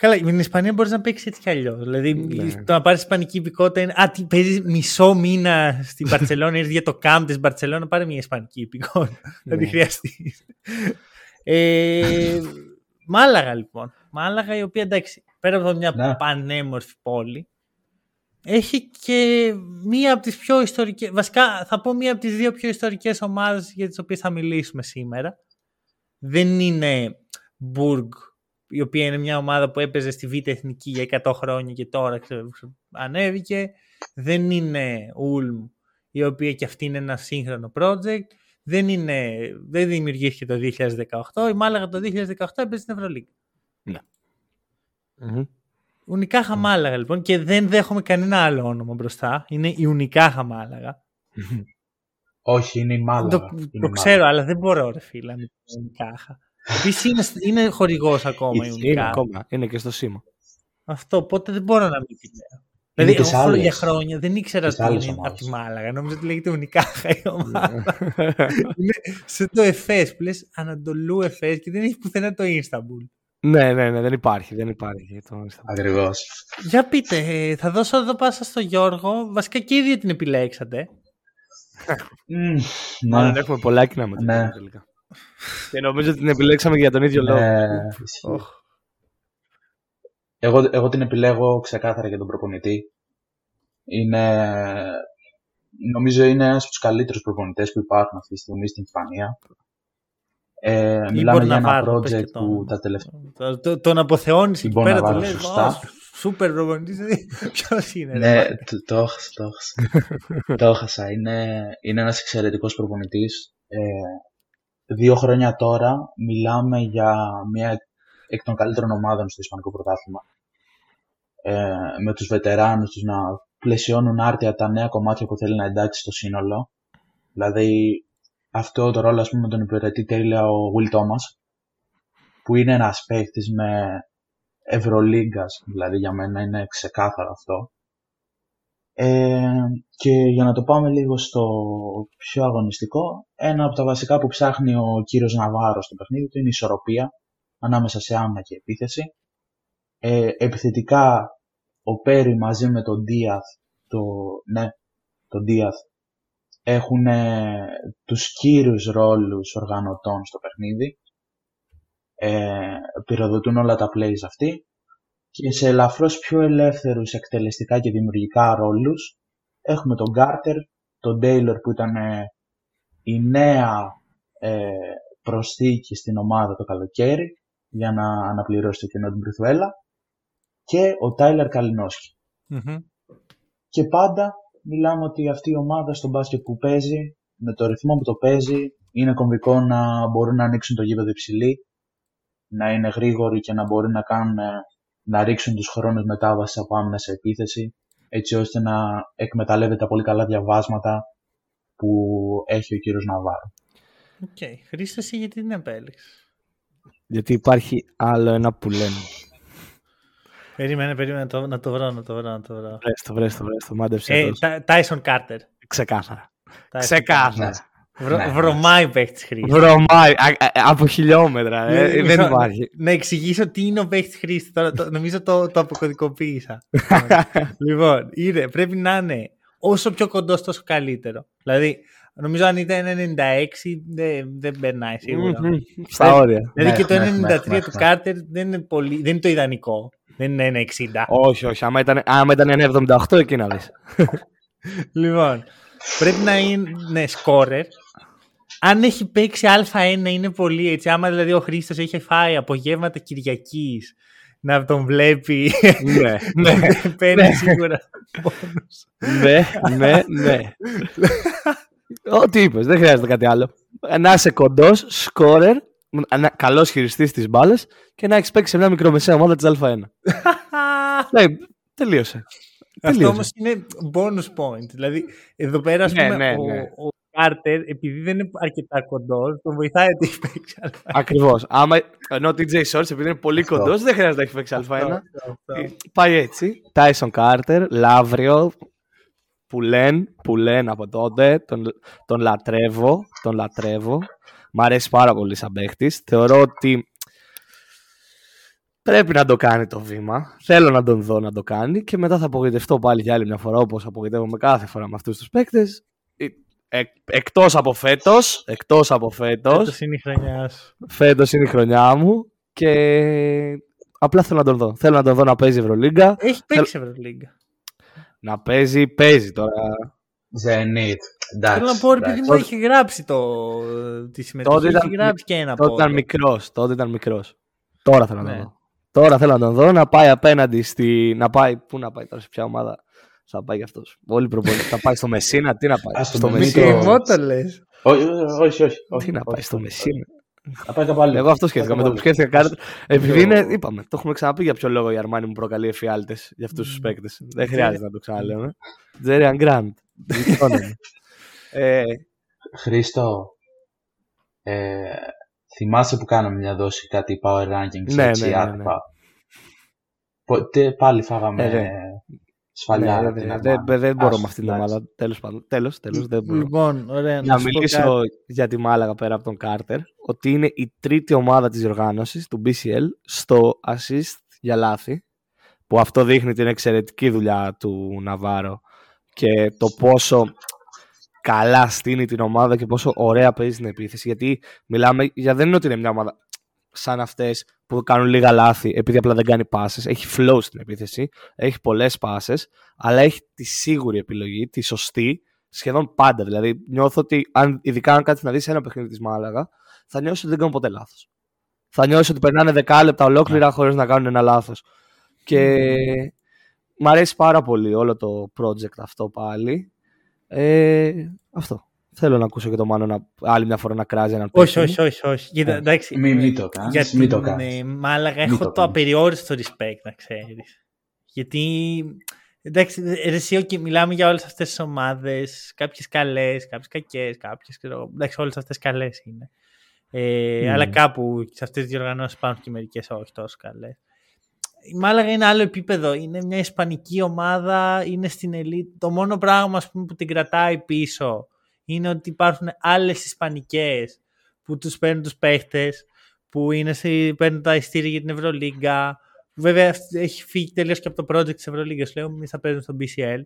Καλά, με την Ισπανία μπορείς να παίξεις έτσι κι αλλιώς. Δηλαδή, Ναι. το να πάρεις ισπανική υπηκότητα είναι. Α, τι παίζεις μισό μήνα στην Παρσελόνα, ήρθε για το κάμπ της Μπαρσελόνα, πάρε μια ισπανική υπηκότητα. Θα τη Ναι. χρειαστείς. Ε, Μάλαγα λοιπόν. Μάλαγα η οποία εντάξει, πέρα από μια Ναι. πανέμορφη πόλη, έχει και μία από τις πιο ιστορικές, βασικά θα πω μία από τις δύο πιο ιστορικές ομάδες για τις οποίες θα μιλήσουμε σήμερα. Δεν είναι Μπουργκ, η οποία είναι μια ομάδα που έπαιζε στη Β' Εθνική για 100 χρόνια και τώρα ξέρω, ανέβηκε. Δεν είναι Ούλμ, η οποία και αυτή είναι ένα σύγχρονο project. Δεν, είναι, δεν δημιουργήθηκε το 2018. Η Μάλαγα το 2018 έπαιζε στην Ευρωλίγκα. Μμμ. Ουνικάχα Μάλαγα λοιπόν και δεν δέχομαι κανένα άλλο όνομα μπροστά. Είναι η Ουνικάχα Μάλαγα. Όχι, είναι η Μάλαγα. το Είναι η το Μάλαγα. ξέρω, αλλά δεν μπορώ ρε φίλε να μην πω Ουνικάχα. Επίσης είναι, είναι χορηγός ακόμα η Είναι Είναι Ουνικάχα. ακόμα. Είναι και στο σήμα. Αυτό, οπότε δεν μπορώ να μην τη λέω. Είναι Δηλαδή, και σε εγώ άλλες- για χρόνια δεν ήξερα και σε ότι άλλες είναι ομάδες. από τη Μάλαγα. Νόμιζα ότι λέγεται Ουνικάχα η ομάδα. είναι σε το Εφές που λες Ανατολού Εφές και δεν έχει πουθενά το Ινσταμπουλ. ναι, ναι, ναι, δεν υπάρχει. Δεν υπάρχει. Το... Ακριβώς. Για πείτε, ε, θα δώσω εδώ πάσα στο Γιώργο. Βασικά και οι δύο την επιλέξατε. Μμμ, Μάλλον Ναι, έχουμε πολλά κοινά με Ναι. την τελικά. Και νομίζω ότι την επιλέξαμε και για τον ίδιο λόγο. ναι, ισχύει. Οχ. Εγώ, εγώ την επιλέγω ξεκάθαρα για τον προπονητή. Είναι, νομίζω είναι ένας από τους καλύτερους προπονητές που υπάρχουν αυτή τη στιγμή στην Ισπανία. Ε, Ή μιλάμε μπορεί για να ένα βάρω, πες και project το που όνομα. τα τελευταία... Το- το- Τον αποθεώνεις εκεί Την πέρα, του Μποναβάρο, λες σωστά. «Ω, Σούπερ προπονητής. Ποιος είναι, ρε, Ναι, μάνα». το, το έχασα, το έχασα. το έχασα. Είναι, είναι ένας εξαιρετικός προπονητής. Ε, δύο χρόνια τώρα μιλάμε για μια εκ των καλύτερων ομάδων στο Ισπανικό πρωτάθλημα. Ε, με τους βετεράνους τους να πλαισιώνουν άρτια τα νέα κομμάτια που θέλει να εντάξει στο σύνολο. Δηλαδή αυτό το ρόλο ας πούμε τον υπηρετεί τέλεια ο Will Thomas που είναι ένας παίχτης με Ευρωλίγκας, δηλαδή για μένα είναι ξεκάθαρο αυτό. Ε, και για να το πάμε λίγο στο πιο αγωνιστικό, ένα από τα βασικά που ψάχνει ο κύριος Ναβάρος στο παιχνίδι του είναι η ισορροπία ανάμεσα σε άμυνα και επίθεση. Ε, επιθετικά ο Πέρι μαζί με τον Δίαθ, το, ναι, τον Δίαθ, έχουν ε, τους κύριους ρόλους οργανωτών στο παιχνίδι. Ε, πυροδοτούν όλα τα plays αυτοί και σε ελαφρώς πιο ελεύθερους εκτελεστικά και δημιουργικά ρόλους έχουμε τον Γκάρτερ, τον Τέιλορ που ήταν ε, η νέα ε, προσθήκη στην ομάδα το καλοκαίρι για να αναπληρώσει το κενό του Μπριθουέλα και ο Τάιλερ Και πάντα μιλάμε ότι αυτή η ομάδα στο μπάσκετ που παίζει, με το ρυθμό που το παίζει, είναι κομβικό να μπορούν να ανοίξουν το γήπεδο υψηλή, να είναι γρήγοροι και να μπορούν να, κάνουν, να ρίξουν τους χρόνους μετάβασης από άμυνα σε επίθεση, έτσι ώστε να εκμεταλλεύεται τα πολύ καλά διαβάσματα που έχει ο κύριος Ναβάρο. OK. Okay. Χρήστε, εσύ γιατί την επέλεξες; Γιατί υπάρχει άλλο ένα που λένε. Περίμενε, περίμενε το, να το βρω, να το βρω, να το βρω. Βρες το, βρες το, βρες το, μάντεψε ε, Τάισον Κάρτερ. Ξεκάθαρα. Ξεκάθαρα. Βρο, ναι, ναι. βρωμάει παίχτης χρήστη. Βρωμάει. από χιλιόμετρα. Ε, ναι, δεν υπάρχει. Να εξηγήσω τι είναι ο παίχτης χρήστη. Τώρα το, νομίζω το, το αποκωδικοποίησα. λοιπόν, είναι, πρέπει να είναι όσο πιο κοντός, τόσο καλύτερο. Δηλαδή, νομίζω αν ήταν 96, δεν, δεν περνάει σίγουρα. Στα όρια. Δηλαδή και το 93 του Κάρτερ δεν είναι, πολύ, δεν είναι το ιδανικό. Δεν είναι ένα 60. Όχι, όχι. Άμα ήταν, άμα ήταν ένα 78, εκεί να δεις. λοιπόν, πρέπει να είναι σκόρερ. Αν έχει παίξει Α1 είναι πολύ έτσι. Άμα δηλαδή ο Χρήστος έχει φάει απογεύματα Κυριακής να τον βλέπει. Ναι, ναι. Παίρνει σίγουρα Ναι, ναι, ναι. Ό,τι είπες, δεν χρειάζεται κάτι άλλο. Να είσαι κοντός, σκόρερ, καλός χειριστής της μπάλας και να έχεις παίξει σε μια μικρομεσαία ομάδα της Α1. ναι, τελείωσε. Αυτό όμως είναι bonus point. Δηλαδή, εδώ πέρα, ναι, πούμε, ναι, ναι. Ο, ο Κάρτερ, επειδή δεν είναι αρκετά κοντός, τον βοηθάει ότι έχει παίξει Α1. Ακριβώ. Ενώ ο TJ Shorts, επειδή είναι πολύ κοντός, δεν χρειάζεται να έχει παίξει Α1. Πάει έτσι. Tyson Carter, Λαύριο, που λένε, που λένε από τότε, τον, τον λατρεύω, τον λατρεύω. Μ' αρέσει πάρα πολύ σαν παίχτης. Θεωρώ ότι πρέπει να το κάνει το βήμα. Θέλω να τον δω να το κάνει και μετά θα απογοητευτώ πάλι για άλλη μια φορά όπως απογοητεύομαι κάθε φορά με αυτούς τους παίκτες. Ε, εκτός από φέτος, εκτός από φέτος. Φέτος είναι η χρονιά σου. Φέτος είναι η χρονιά μου και απλά θέλω να τον δω. Θέλω να τον δω να παίζει Ευρωλίγκα. Έχει παίξει Ευρωλίγκα. Να παίζει, παίζει τώρα. Zenit. Θέλω να πω, επειδή μου έχει γράψει το, τη συμμετοχή, τότε ήταν, έχει γράψει και ένα Τότε ήταν μικρός. Τότε ήταν μικρός. Τώρα θέλω να τον ναι. δω. Τώρα θέλω να τον δω να πάει απέναντι στη. Να πάει, πού να πάει τώρα, σε ποια ομάδα θα πάει γι' αυτός. Όλοι προπονητέ. θα πάει στο Μεσίνα, τι να πάει; στο Μεσίνα. το λες. Όχι, όχι. Τι να πάει στο Μεσίνα; Εγώ αυτό σκέφτηκα. Με το που σκέφτηκα κάτι. Επειδή είναι, είπαμε, το έχουμε ξαναπεί για ποιο λόγο η Αρμάνη μου προκαλεί εφιάλτες για αυτούς τους παίκτες. Δεν χρειάζεται να το ξαναλέμε. Τζέριαν Γκραντ. ε, Χρήστο, ε, θυμάσαι που κάναμε μια δόση κάτι power rankings ναι, έτσι, ναι, ναι, ναι. πάλι φάγαμε ε, σφαλιά. Ναι, ναι, δεν, δεν μπορώ με αυτήν την ομάδα. Τέλος πάντων. Τέλος, τέλος, δεν μπορώ. Λοιπόν, ωραία, να, να μιλήσω για τη Μάλαγα πέρα από τον Κάρτερ. Ότι είναι η τρίτη ομάδα της διοργάνωσης του BCL στο assist για λάθη. Που αυτό δείχνει την εξαιρετική δουλειά του Ναβάρο και το πόσο καλά στείνει την ομάδα και πόσο ωραία παίζει την επίθεση. Γιατί μιλάμε για δεν είναι ότι είναι μια ομάδα σαν αυτές που κάνουν λίγα λάθη επειδή απλά δεν κάνει πάσες. Έχει flow στην επίθεση, έχει πολλές πάσες, αλλά έχει τη σίγουρη επιλογή, τη σωστή, σχεδόν πάντα. Δηλαδή, νιώθω ότι, αν, ειδικά αν κάτσεις να δεις ένα παιχνίδι της Μάλαγα, θα νιώσεις ότι δεν κάνουν ποτέ λάθος. Θα νιώσεις ότι περνάνε δεκάλεπτα ολόκληρα yeah. Ναι. χωρίς να κάνουν ένα λάθος. Και μ' αρέσει πάρα πολύ όλο το project αυτό πάλι. Ε, αυτό. Θέλω να ακούσω και το Μάνο να, άλλη μια φορά να κράζει έναν Όχι, όχι, όχι. όχι. Κοίτα, ε, εντάξει, μην, μην το κάνεις. Για μην το κάνεις. Ε, Μάλαγα έχω το, απεριόριστο respect, να ξέρεις. Γιατί, εντάξει, εσύ και μιλάμε για όλες αυτές τις ομάδες, κάποιες καλές, κάποιες κακές, κάποιες, εντάξει, όλες αυτές καλές είναι. Ε, mm. Αλλά κάπου σε αυτές τις διοργανώσεις υπάρχουν και μερικές όχι τόσο καλές. Η Μάλαγα είναι άλλο επίπεδο. Είναι μια ισπανική ομάδα, είναι στην ελίτ. Το μόνο πράγμα πούμε, που την κρατάει πίσω είναι ότι υπάρχουν άλλες ισπανικές που τους παίρνουν τους παίχτες, που είναι σε, παίρνουν τα ειστήρια για την Ευρωλίγκα, Βέβαια έχει φύγει τελείως και από το project της Ευρωλίγα. Λέω, εμεί θα παίζουμε στο BCL.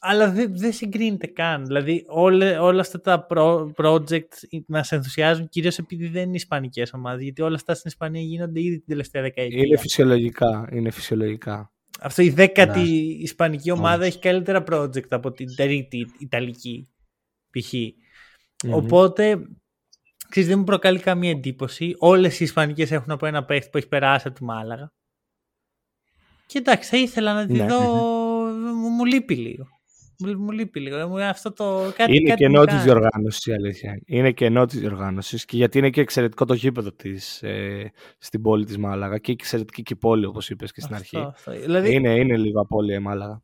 Αλλά δεν δεν συγκρίνεται καν. Δηλαδή όλα, όλα αυτά τα προ, project μας ενθουσιάζουν κυρίως επειδή δεν είναι ισπανικές ομάδες. Γιατί όλα αυτά στην Ισπανία γίνονται ήδη την τελευταία δεκαετία. Είναι φυσιολογικά. Είναι φυσιολογικά. Αυτό η δέκατη Ναι. ισπανική ομάδα Όντως. έχει καλύτερα project από την τρίτη ιταλική π.χ. Μμμ. Οπότε, ξέρεις, δεν μου προκαλεί καμία εντύπωση. Όλες οι Ισπανικές έχουν από ένα παίχτη που έχει περάσει από τη Μάλαγα. Και εντάξει, θα ήθελα να τη Ναι. δω. Μου, μου λείπει λίγο. Μου, μου λείπει λίγο. Μου- Αυτό το κάτι, Είναι κάτι κενό μου της κάνει. διοργάνωσης, η αλήθεια. Είναι κενό της διοργάνωσης και γιατί είναι και εξαιρετικό το γήπεδο της ε, στην πόλη της Μάλαγα και εξαιρετική και η πόλη, όπως είπες και στην Αυτό, αρχή. αυτό. Δηλαδή, είναι... Είναι, είναι λίγο απώλεια η Μάλαγα.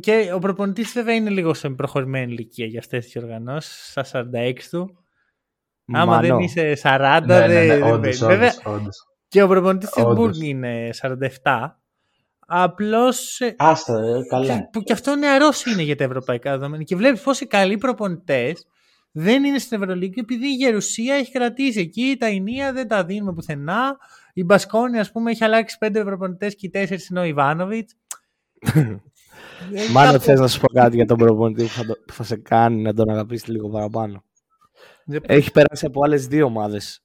Και ο προπονητής βέβαια είναι λίγο σε προχωρημένη ηλικία για αυτές τις οργανώσεις, στα 46 του. Άμα Μανώ. δεν είσαι 40, Ναι, ναι, δεν, ναι, δεν όντως, παίζει. Βέβαια, όντως, όντως. και ο προπονητής της Όντως. Μπουργκ είναι 47. Απλώς ε, Άστα, ε, καλά. Και, που και αυτό νεαρός είναι για τα ευρωπαϊκά δεδομένα. Και βλέπεις πόσοι καλοί προπονητές δεν είναι στην Ευρωλίγα επειδή η Γερουσία έχει κρατήσει εκεί. Τα Ινία δεν τα δίνουμε πουθενά. Η Μπασκόνη, ας πούμε, έχει αλλάξει πέντε προπονητές και οι τέσσερις είναι ο Ιβάνοβιτς. Μάλλον θες να σου πω κάτι για τον προπονητή που θα, το- που θα σε κάνει να τον αγαπήσεις λίγο παραπάνω; Έχει περάσει από άλλες δύο ομάδες.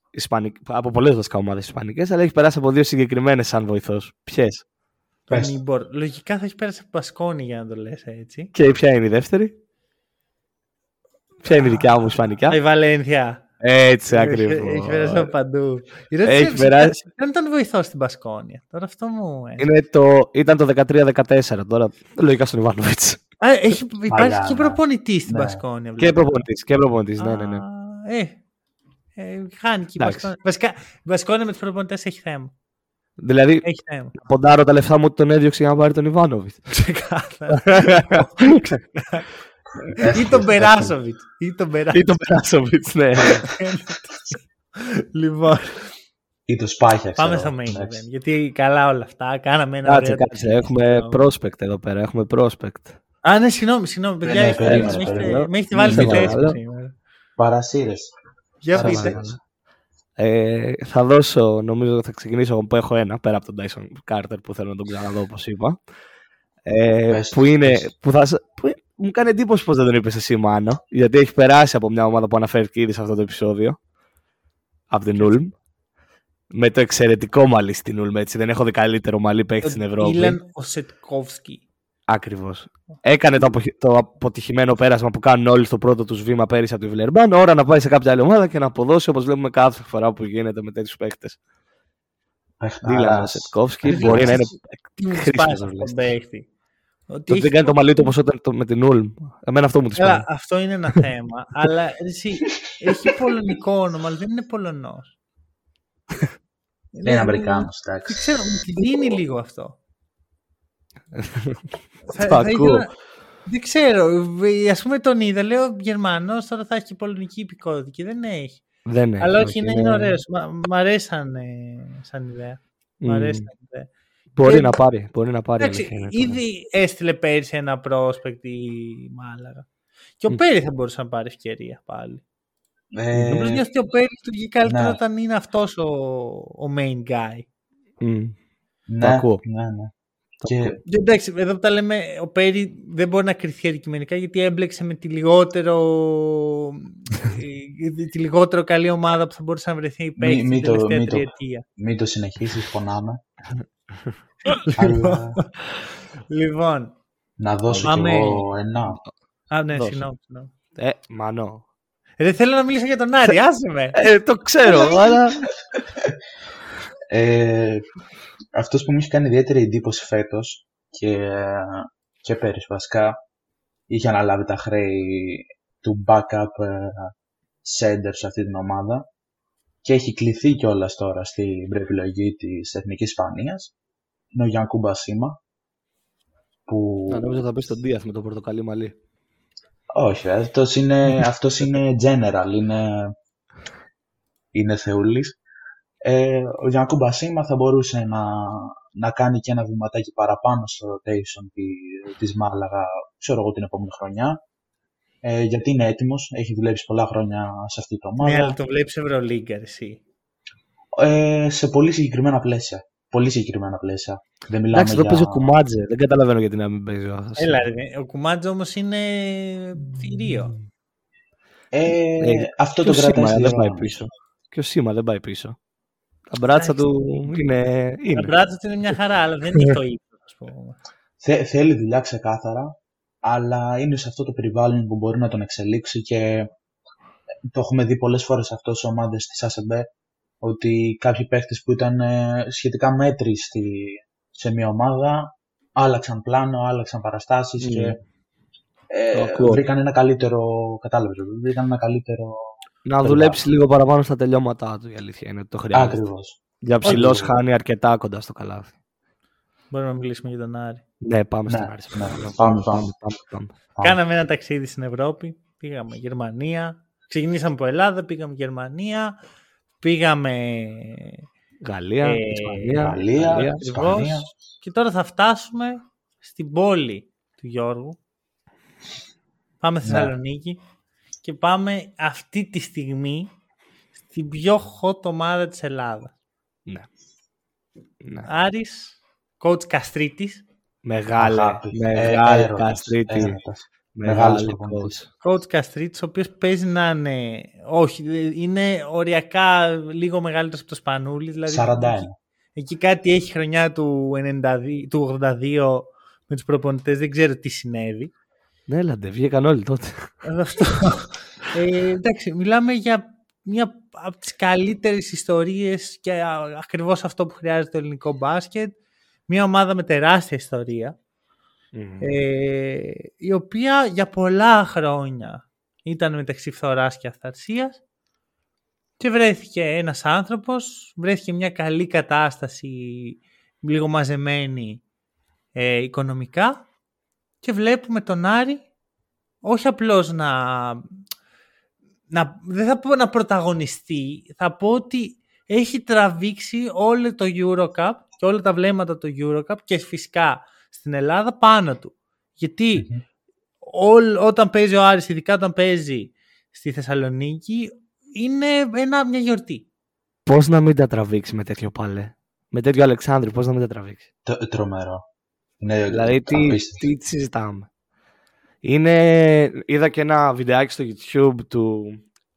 Από πολλές βασικά ομάδες Ισπανικές, αλλά έχει περάσει από δύο συγκεκριμένες σαν βοηθός. Ποιες; Πες. Λογικά θα έχει πέρασει από Μπασκόνη για να το λες έτσι. Και ποια είναι η δεύτερη; Ποια είναι η δικιά μου Ισπανικά; Η Βαλένθια. Έτσι Έχει, ακριβώς. έχει περάσει από παντού. Η ερώτηση Έχει είναι, περάσει. Δεν ήταν βοηθό στην Μπασκόνια. Τώρα αυτό μου. ε. Είναι το, ήταν το 13-14 τώρα. Λογικά στον Ιβάνοβιτς. Α, έχει, υπάρχει Παλιά, και ναι. προπονητής στην Ναι. Μπασκόνια. Και βλέπω. προπονητής. Και προπονητής, ναι, ναι, ναι. Α, Ε, ε, χάνει και η Εντάξει. Μπασκόνια. Βασικά, η Μπασκόνια με τους προπονητές έχει θέμα. Δηλαδή, Έχει θέμα. ποντάρω τα λεφτά μου ότι τον έδιωξε για να πάρει τον Ιβάνοβιτς. Ξεκάθαρα. ή τον Περάσοβιτ. Ή τον Ή Περάσοβιτ. τον Περάσοβιτ, ναι. λοιπόν, Ή το σπάχια, πάμε ξέρω. στο main Εντάξει. event. Γιατί καλά όλα αυτά. Κάναμε ένα Κάτσε, ωραίο κάτσε. ταξίδι. Έχουμε prospect εδώ πέρα. Έχουμε prospect. Α, ναι, συγγνώμη, συγγνώμη. Παιδιά, ναι, έχετε- περίμενε, με έχετε- περίμενε. με έχετε βάλει στη Ναι, θέση μου παρακαλώ. σήμερα. Παρασύρες. Για Παρακαλώ. πείτε. Ε, θα δώσω, νομίζω θα ξεκινήσω εγώ που έχω ένα, πέρα από τον Dyson Carter που θέλω να τον ξαναδώ όπως είπα. Ε, Πες, που είναι, πες. που θα, σ- που μου κάνει εντύπωση πως δεν τον είπες εσύ Μάνο, γιατί έχει περάσει από μια ομάδα που αναφέρθηκε ήδη σε αυτό το επεισόδιο, από την Ulm. Με το εξαιρετικό μαλλί στην Ulm, έτσι. Δεν έχω δει καλύτερο μαλλί παίκτη στην Ευρώπη. Ήλαν Οσετκόφσκι. Ακριβώς. Έκανε το, αποχ- το αποτυχημένο πέρασμα που κάνουν όλοι στο πρώτο τους βήμα πέρυσι από τη Βιλερμπάν. Ώρα να πάει σε κάποια άλλη ομάδα και να αποδώσει όπως βλέπουμε κάθε φορά που γίνεται με τέτοιους παίκτες. Δίλαν Παιχταράς. Σετκόφσκι Παιδιά, μπορεί να είναι. Τι Ότι Το ότι έχει δεν κάνει το μαλλί του όπως όταν το, με την Ulm. Εμένα αυτό μου τη Καλά, σπάει. αυτό είναι ένα θέμα. αλλά εσύ, έχει πολωνικό όνομα, αλλά δεν είναι Πολωνός. Είναι Αμερικάνος, Δεν εντάξει. ξέρω, μου τη δίνει λίγο αυτό. Θα- Το θα ακούω. ήθελα- Δεν ξέρω. Α πούμε τον είδα, λέω Γερμανός, τώρα θα έχει και πολωνική υπηκότητα και δεν έχει. Δεν έχει. Αλλά όχι, όχι, είναι, είναι ωραίος. Μ' αρέσει σαν, ε, σαν ιδέα. Μ' Μμ. αρέσει σαν ιδέα. Μπορεί Και- να πάρει. Μπορεί να πάρει. Εντάξει, αλήθεια είναι τώρα. ήδη έστειλε πέρυσι ένα πρόσπεκτη η Μάλαγα. Και ο Μμ. Πέρι θα μπορούσε να πάρει ευκαιρία πάλι. Ε, Νομίζω νιώθει ότι ο Πέρι λειτουργεί καλύτερα ναι. όταν είναι αυτός ο, ο main guy. Μμ. ναι, ακούω. ναι, ναι. Το Και ακούω. Και Εντάξει, εδώ που τα λέμε, ο Πέρι δεν μπορεί να κρυθεί αντικειμενικά γιατί έμπλεξε με τη λιγότερο, ε, τη λιγότερο καλή ομάδα που θα μπορούσε να βρεθεί παίκτη μη την το- τελευταία μη το- τριετία. μην το συνεχίσεις, φωνάμε. Αλλά Λοιπόν, να δώσω κι Πάμε. εγώ ένα. α, ναι, Δώσε. συγγνώμη. συγγνώμη. Ε, μανώ. Ε, Δεν θέλω να μιλήσω για τον Άρη, άσε με. Ε, το ξέρω, αλλά. Ε, αυτός που μου έχει κάνει ιδιαίτερη εντύπωση φέτος και, και πέρυσι βασικά είχε αναλάβει τα χρέη του backup ε, center σε αυτή την ομάδα και έχει κληθεί κιόλας τώρα στην προεπιλογή της Εθνικής Ισπανίας είναι ο Γιάνκου Μπασίμα που Να νομίζω θα πει στον Δίαθ με το πορτοκαλί μαλλί. όχι αυτός είναι, αυτός είναι general είναι, είναι θεούλης ε, ο Γιάνκου Μπασίμα θα μπορούσε να, να κάνει και ένα βηματάκι παραπάνω στο rotation τη, της Μάλαγα, ξέρω εγώ την επόμενη χρονιά. Ε, γιατί είναι έτοιμος, έχει δουλέψει πολλά χρόνια σε αυτή την ομάδα. Ναι, αλλά το βλέπεις Ευρωλίγκα, εσύ. Ε, σε πολύ συγκεκριμένα πλαίσια. Πολύ συγκεκριμένα πλαίσια. Δεν μιλάμε Εντάξει, εδώ για... παίζει ο Κουμάτζε. Δεν καταλαβαίνω γιατί να μην παίζει ο αυτός. Έλα, ρε, ο Κουμάτζο όμως είναι θηρίο. Ε, Ε, αυτό Και το ο κρατάει Σίμα στη δεν πάει διοργάνωση. πίσω. Και ο Σίμα δεν πάει πίσω. Τα μπράτσα Εντάξει. του είναι. Τα είναι. μπράτσα του είναι μια χαρά, αλλά δεν είναι το ύψος, ας πούμε. Θε- θέλει δουλειά ξεκάθαρα, αλλά είναι σε αυτό το περιβάλλον που μπορεί να τον εξελίξει και το έχουμε δει πολλές φορές αυτό σε ομάδες της ΑΣΕΜΠΕ ότι κάποιοι παίχτες που ήταν ε, σχετικά μέτροι στη, σε μια ομάδα άλλαξαν πλάνο, άλλαξαν παραστάσεις Μμμ. και Το ε, ακούω. βρήκαν ένα καλύτερο, κατάλαβες, βρήκαν ένα καλύτερο Να Περιβάλλον. δουλέψει λίγο παραπάνω στα τελειώματά του η αλήθεια είναι ότι το χρειάζεται. Ακριβώς. Για ψηλός Όχι. χάνει αρκετά κοντά στο καλάθι. Μπορούμε να μιλήσουμε για τον Άρη. Ναι, πάμε Ναι, στην Άρη. σε ναι. παρακαλώ. Πάμε, πάμε. πάμε, πάμε. Κάναμε ένα ταξίδι στην Ευρώπη. Πήγαμε Γερμανία. Ξεκινήσαμε από Ελλάδα, πήγαμε Γερμανία. Πήγαμε. Γαλλία, Ε, Ισπανία, Γαλλία, Γαλλία. Ακριβώς. Ισπανία. Και τώρα θα φτάσουμε στην πόλη του Γιώργου. Πάμε Θεσσαλονίκη και πάμε αυτή τη στιγμή στην πιο hot ομάδα της Ελλάδας. Ναι. ναι. Άρης, coach Καστρίτης. Μεγάλε, Αγάπης. μεγάλε Ε, έρωτας, Καστρίτη. έρωτας. Μεγάλος Μεγάλη προπονητής. coach. Coach Καστρίτης, ο οποίος παίζει να είναι, όχι, είναι οριακά λίγο μεγαλύτερος από το Σπανούλη. Δηλαδή 41. Εκεί, εκεί κάτι έχει χρονιά του, 92, του 82 με τους προπονητές, δεν ξέρω τι συνέβη. Ναι, έλατε, βγήκαν όλοι τότε. Αυτό. Ε, εντάξει, μιλάμε για μια από τις καλύτερες ιστορίες και α- ακριβώς αυτό που χρειάζεται το ελληνικό μπάσκετ. Μια ομάδα με τεράστια ιστορία, ε, η οποία για πολλά χρόνια ήταν μεταξύ φθοράς και αυθαρσίας και βρέθηκε ένας άνθρωπος, βρέθηκε μια καλή κατάσταση, λίγο μαζεμένη ε, οικονομικά και βλέπουμε τον Άρη όχι απλώς να, να δεν θα πω να πρωταγωνιστεί, θα πω ότι έχει τραβήξει όλο το Eurocup και όλα τα βλέμματα του Eurocup και φυσικά στην Ελλάδα πάνω του. Γιατί Μμμ. όλ- όταν παίζει ο Άρης, ειδικά όταν παίζει στη Θεσσαλονίκη, είναι ένα, μια γιορτή. Πώς να μην τα τραβήξει με τέτοιο παλέ; Με τέτοιο Αλεξάνδρου, πώς να μην τα τραβήξει; Τ- Τρομερό. Είναι Δηλαδή, τι, απίστευτο. τι συζητάμε; Είναι, είδα και ένα βιντεάκι στο YouTube του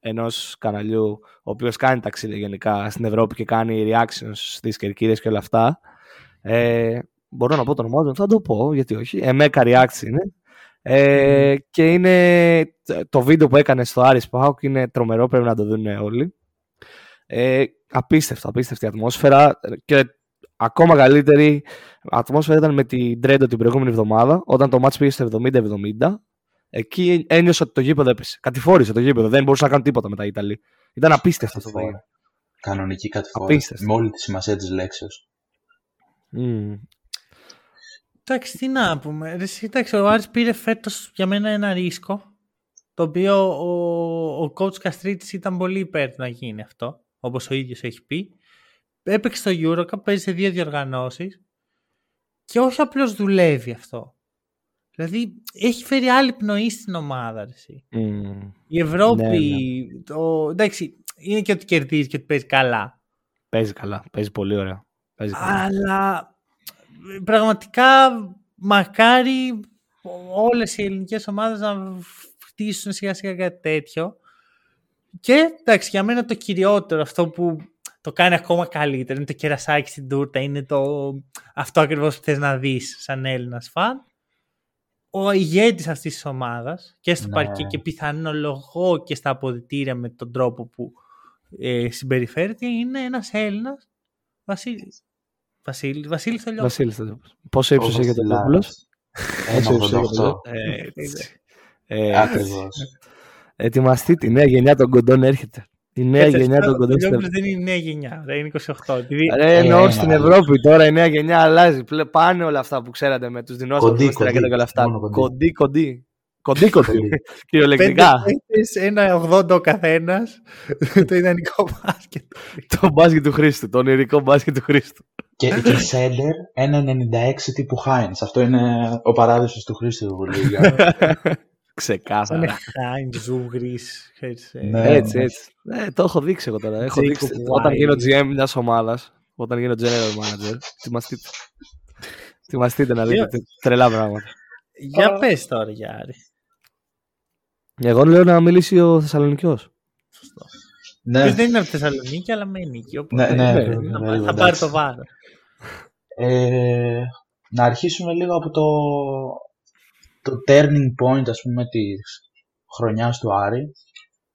ενός καναλιού ο οποίος κάνει ταξίδια γενικά στην Ευρώπη και κάνει reactions στις κερκίδες και όλα αυτά. Ε, μπορώ να πω το όνομά του, θα το πω, γιατί όχι. Εμέκα Reacts είναι. Ε, και είναι το βίντεο που έκανε στο Άρης Πάοκ είναι τρομερό, πρέπει να το δουν όλοι. Ε, απίστευτο, απίστευτη ατμόσφαιρα και ακόμα καλύτερη ατμόσφαιρα ήταν με την Τρέντο την προηγούμενη εβδομάδα, όταν το μάτς πήγε στο 70-70. Εκεί ένιωσα ότι το γήπεδο έπεσε. Κατηφόρησε το γήπεδο, δεν μπορούσα να κάνω τίποτα μετά οι Ιταλοί. Ήταν απίστευτο αυτό το Κατηφόρα. πράγμα. Κανονική κατηφόρα. Απίστευτο. Με όλη τη σημασία της λέξεως. Μμμ. Εντάξει, τι να πούμε. Ρε, εσύ, Εντάξει, ο Άρης πήρε φέτος για μένα ένα ρίσκο, το οποίο ο, ο coach Καστρίτης ήταν πολύ υπέρ του να γίνει αυτό, όπως ο ίδιος έχει πει. Έπαιξε στο Eurocup, παίζει σε δύο διοργανώσεις και όχι απλώς δουλεύει αυτό. Δηλαδή, έχει φέρει άλλη πνοή στην ομάδα, ρε, εσύ. Μμμ. Η Ευρώπη, Ναι, Το, εντάξει, είναι και ότι κερδίζεις και ότι παίζεις καλά. Παίζει καλά, παίζει πολύ ωραία. Παίζει καλά. Αλλά πραγματικά μακάρι όλες οι ελληνικές ομάδες να χτίσουν σιγά σιγά κάτι τέτοιο. Και εντάξει, για μένα το κυριότερο, αυτό που το κάνει ακόμα καλύτερο, είναι το κερασάκι στην τούρτα, είναι το, αυτό ακριβώς που θες να δεις σαν Έλληνας φαν. Ο ηγέτης αυτής της ομάδας και στο Ναι. παρκέ και πιθανολογώ και στα αποδητήρια με τον τρόπο που ε, συμπεριφέρεται είναι ένας Έλληνας Βασίλης. Βασίλη, Βασίλης Θολιόπουλο. Βασίλης, θα το πω. Πόσο ύψο έχει ο Τελόπουλο. Ένα 88. Ε, έτσι. Ε, Ακριβώς. ετοιμαστείτε, η νέα γενιά των κοντών έρχεται. Η νέα Κάτσε, γενιά αυτό των κοντών Ο στην Θολιόπουλος δεν είναι η νέα γενιά, ρε, είναι 28. Επειδή Ρε, εννοώ Ε, στην ναι, Ευρώπη τώρα η νέα γενιά αλλάζει. Πλε, πάνε όλα αυτά που ξέρατε με τους δεινόσαυρους Κοντί, και κοντί, όλα αυτά. μόνο κοντί. Κοντί, κοντί. Κοντί, κοντί. Κοντί. Κυριολεκτικά. πέντε παίκτες, ένα 80 ο καθένας. το ιδανικό μπάσκετ. Το μπάσκετ του Χρήστου. Το ονειρικό μπάσκετ του Χρήστου. Και, και Σέντερ 1,96 τύπου Χάινς. Αυτό είναι ο παράδεισος του Χρήστου Βουλίγια. Ξεκάθαρα. Είναι Χάιν, Ζούγρη. Ναι, έτσι, έτσι. Ναι, το έχω δείξει εγώ τώρα. Έχω δείξει. Όταν γίνω GM μιας ομάδας, όταν γίνω general manager, ετοιμαστείτε. Ετοιμαστείτε να δείτε τρελά πράγματα. Για πες τώρα, Γιάρη. Εγώ λέω να μιλήσει ο Θεσσαλονικιός. Σωστό. Ναι. δεν είναι από Θεσσαλονίκη, αλλά μένει εκεί. Ναι, ναι, ναι, θα πάρει το βάρος. Ε, να αρχίσουμε λίγο από το, το turning point, ας πούμε, της χρονιάς του Άρη.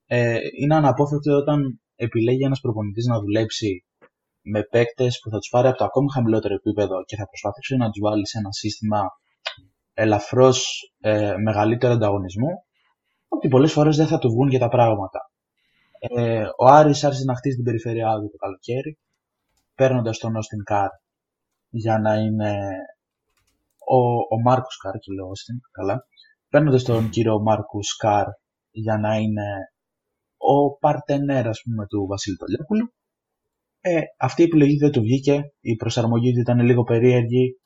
Ε, είναι αναπόφευκτο όταν επιλέγει ένας προπονητής να δουλέψει με παίκτες που θα τους πάρει από το ακόμη χαμηλότερο επίπεδο και θα προσπαθήσει να τους βάλει σε ένα σύστημα ελαφρώς ε, μεγαλύτερο ανταγωνισμό, ότι πολλές φορές δεν θα του βγουν και τα πράγματα. Ε, ο Άρης άρχισε να χτίσει την περιφερειά του το καλοκαίρι, παίρνοντας τον Όστιν Καρ για να είναι ο, ο Μάρκος Καρ, και λέω Όστιν, καλά, παίρνοντας τον κύριο Μάρκους Καρ για να είναι ο παρτενέρ, ας πούμε, του Βασίλη Τολιόπουλου. Ε, αυτή η επιλογή δεν του βγήκε, η προσαρμογή του ήταν λίγο περίεργη,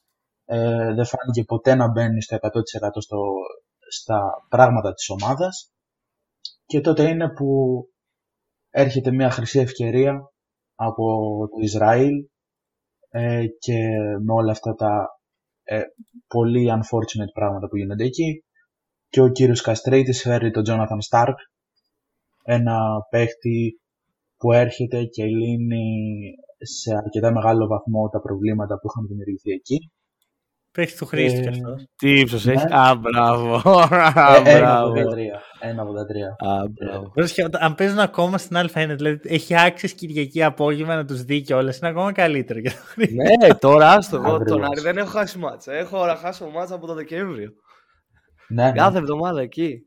ε, δεν φάνηκε ποτέ να μπαίνει στο 100% στο, στα πράγματα της ομάδας. Και τότε είναι που έρχεται μια χρυσή ευκαιρία από το Ισραήλ ε, και με όλα αυτά τα ε, πολύ unfortunate πράγματα που γίνονται εκεί. Και ο κύριος Καστρέιτης φέρει τον Τζόναθαν Στάρκ ένα παίχτη που έρχεται και λύνει σε αρκετά μεγάλο βαθμό τα προβλήματα που είχαν δημιουργηθεί εκεί Παίχτης του Χρήστη ε, αυτός. Τι ύψος ναι. έχει. Α, μπράβο. Ένα 83. Αν παίζουν ακόμα στην Α1, δηλαδή έχει άξιες Κυριακή απόγευμα να τους δει κιόλας, είναι ακόμα καλύτερο για το Ναι, τώρα άστο. Εγώ τον Άρη δεν έχω χάσει μάτσα. Έχω ώρα χάσει μάτσα από το Δεκέμβριο. Ναι, ναι. Κάθε εβδομάδα εκεί.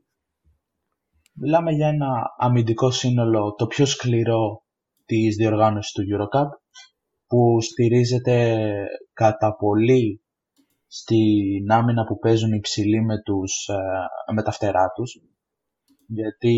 Μιλάμε για ένα αμυντικό σύνολο το πιο σκληρό της διοργάνωσης του Eurocup που στηρίζεται κατά πολύ στην άμυνα που παίζουν οι ψηλοί με, τους, ε, με τα φτερά τους. Γιατί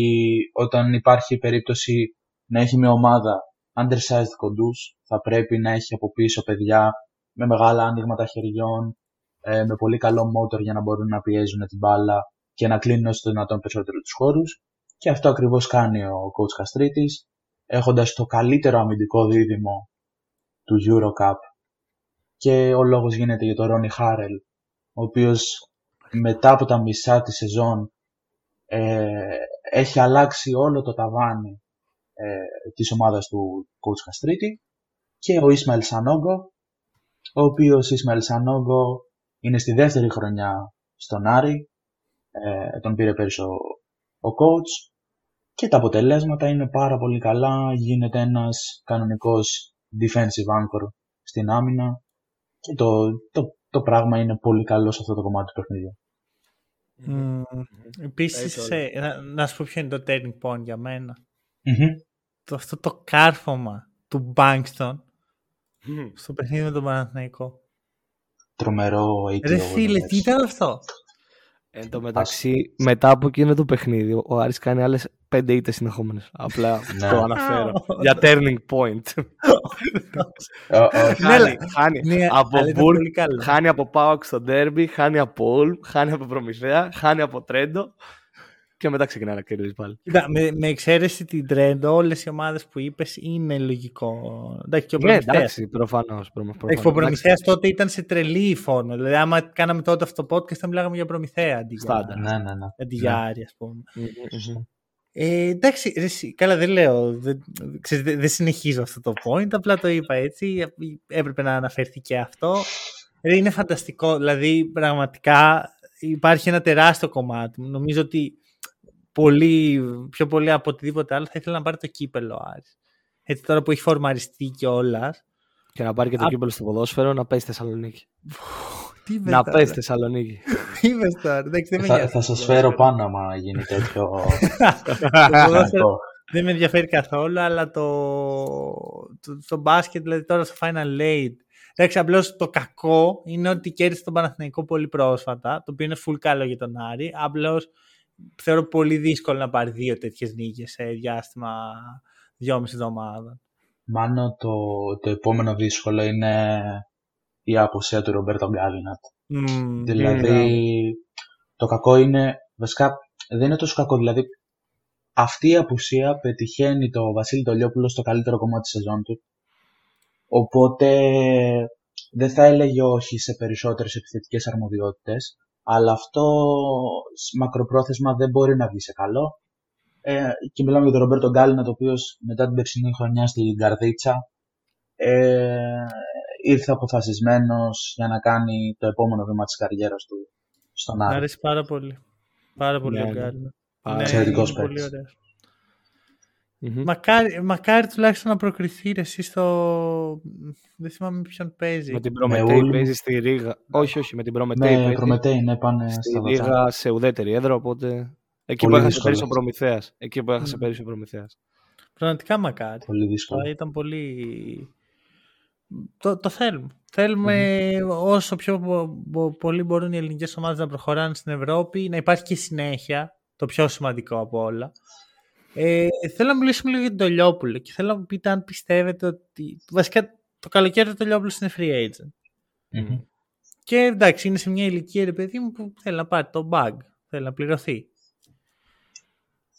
όταν υπάρχει περίπτωση να έχει μια ομάδα undersized κοντούς, θα πρέπει να έχει από πίσω παιδιά με μεγάλα άνοιγματα χεριών, ε, με πολύ καλό μότορ για να μπορούν να πιέζουν την μπάλα και να κλείνουν όσο το δυνατόν περισσότερο τους χώρους. Και αυτό ακριβώς κάνει ο coach Καστρίτης, έχοντας το καλύτερο αμυντικό δίδυμο του Eurocup και ο λόγος γίνεται για τον Ρόνι Χάρελ, ο οποίος μετά από τα μισά της σεζόν ε, έχει αλλάξει όλο το ταβάνι ε, της ομάδας του coach Καστρίτη και ο Ισμαήλ Σανόγκο, ο οποίος Ισμαήλ Σανόγκο είναι στη δεύτερη χρονιά στον Άρη, ε, τον πήρε πέρυσι ο, ο coach και τα αποτελέσματα είναι πάρα πολύ καλά, γίνεται ένας κανονικός defensive anchor στην άμυνα. και το, το, το πράγμα είναι πολύ καλό σε αυτό το κομμάτι του παιχνιδιού. Mm. Επίσης, να, να σου πω ποιο είναι το turning point για μενα Το, αυτό το κάρφωμα του Bankston στο παιχνίδι με τον Παναθηναϊκό. Τρομερό Ρε φίλε, τι ήταν αυτό; Εν τω μεταξύ, μετά από εκείνο το παιχνίδι, ο Άρης κάνει άλλες πέντε ήττες συνεχόμενες. Απλά ναι. το αναφέρω. Για turning point. Χάνει ναι, από Μπουργκ, χάνει από Πάοκ στο Ντέρμπι, χάνει από Όλ, χάνει από Προμηθέα, χάνει από Τρέντο και μετά ξεκινάει να κερδίζει πάλι. Κοίτα, με, με εξαίρεση την Τρέντο, όλες οι ομάδες που είπες είναι λογικό. Εντάξει, και ο ναι, εντάξει, προφανώς. Ο Προμηθέα τότε ήταν σε τρελή φόρμα. Δηλαδή, άμα κάναμε τότε αυτό το podcast, θα μιλάγαμε για Προμηθέα αντί για, ναι, ναι, ναι. Αντί για ναι. Άρη, ας πούμε. Mm-hmm. Ε, εντάξει, ρε, καλά δεν λέω, δεν, ξέρεις, δεν συνεχίζω αυτό το point, απλά το είπα έτσι, έπρεπε να αναφερθεί και αυτό. είναι φανταστικό, δηλαδή πραγματικά υπάρχει ένα τεράστιο κομμάτι. Νομίζω ότι πολύ, πιο πολύ από οτιδήποτε άλλο θα ήθελα να πάρει το κύπελο Άρης. Έτσι τώρα που έχει φορμαριστεί κιόλας. Και να πάρει και το Α... κύπελο στο ποδόσφαιρο να πάει στη Θεσσαλονίκη. να πάει στη Θεσσαλονίκη. Τι είπες τώρα, δεν με Θα, θα σας φέρω πάνω άμα γίνει τέτοιο... δεν με ενδιαφέρει καθόλου, αλλά το, το, το μπάσκετ, δηλαδή τώρα στο Final Eight, Εντάξει, απλώς το κακό είναι ότι κέρδισε τον Παναθηναϊκό πολύ πρόσφατα, το οποίο είναι full καλό για τον Άρη. Απλώς θεωρώ πολύ δύσκολο να πάρει δύο τέτοιες νίκες σε διάστημα δυόμιση εβδομάδων. Μάλλον το, το επόμενο δύσκολο είναι η αποσία του Ρομπέρτο Γκάλινατ. Δηλαδή, το κακό είναι, βασικά, δεν είναι τόσο κακό. Δηλαδή, αυτή η απουσία πετυχαίνει το Βασίλη Τολιόπουλο στο καλύτερο κομμάτι της σεζόν του. Οπότε δεν θα έλεγε όχι σε περισσότερες επιθετικές αρμοδιότητες, αλλά αυτό μακροπρόθεσμα δεν μπορεί να βγει σε καλό. Ε, και μιλάμε για τον Ρομπέρτο Γκάλινα, το οποίος μετά την περσινή χρονιά στην Καρδίτσα ε, ήρθε αποφασισμένος για να κάνει το επόμενο βήμα της καριέρας του στον Άρη. Μ' αρέσει πάρα πολύ. Πάρα πολύ ναι, ο Γκάλινα. Ναι, Εξαιρετικός παίκτης. Mm-hmm. Μακάρι, μακάρι τουλάχιστον να προκριθεί εσύ στο. Δεν θυμάμαι ποιον παίζει. Με την Προμετέη παίζει στη Ρίγα. Όχι, όχι, με την Προμετέη. Με Προμετέη, ναι, πάνε στη Ρίγα σε ουδέτερη έδρα. Οπότε. Εκεί πολύ που έχασε πέρυσι ο Προμηθέας. Εκεί που έχασε mm. πέρυσι ο Προμηθέας. Πραγματικά μακάρι. Πολύ δύσκολο. Ήταν πολύ. Το, το θέλουμε. Θέλουμε mm-hmm. όσο πιο πολύ μπορούν οι ελληνικές ομάδες να προχωράνε στην Ευρώπη, να υπάρχει και συνέχεια. Το πιο σημαντικό από όλα. Ε, θέλω να μιλήσουμε λίγο για τον Τολιόπουλο και θέλω να μου πείτε αν πιστεύετε ότι. Βασικά το καλοκαίρι του Τολιόπουλο είναι free agent. Mm-hmm. Και εντάξει, είναι σε μια ηλικία ρε παιδί μου που θέλει να πάρει το bag, θέλει να πληρωθεί.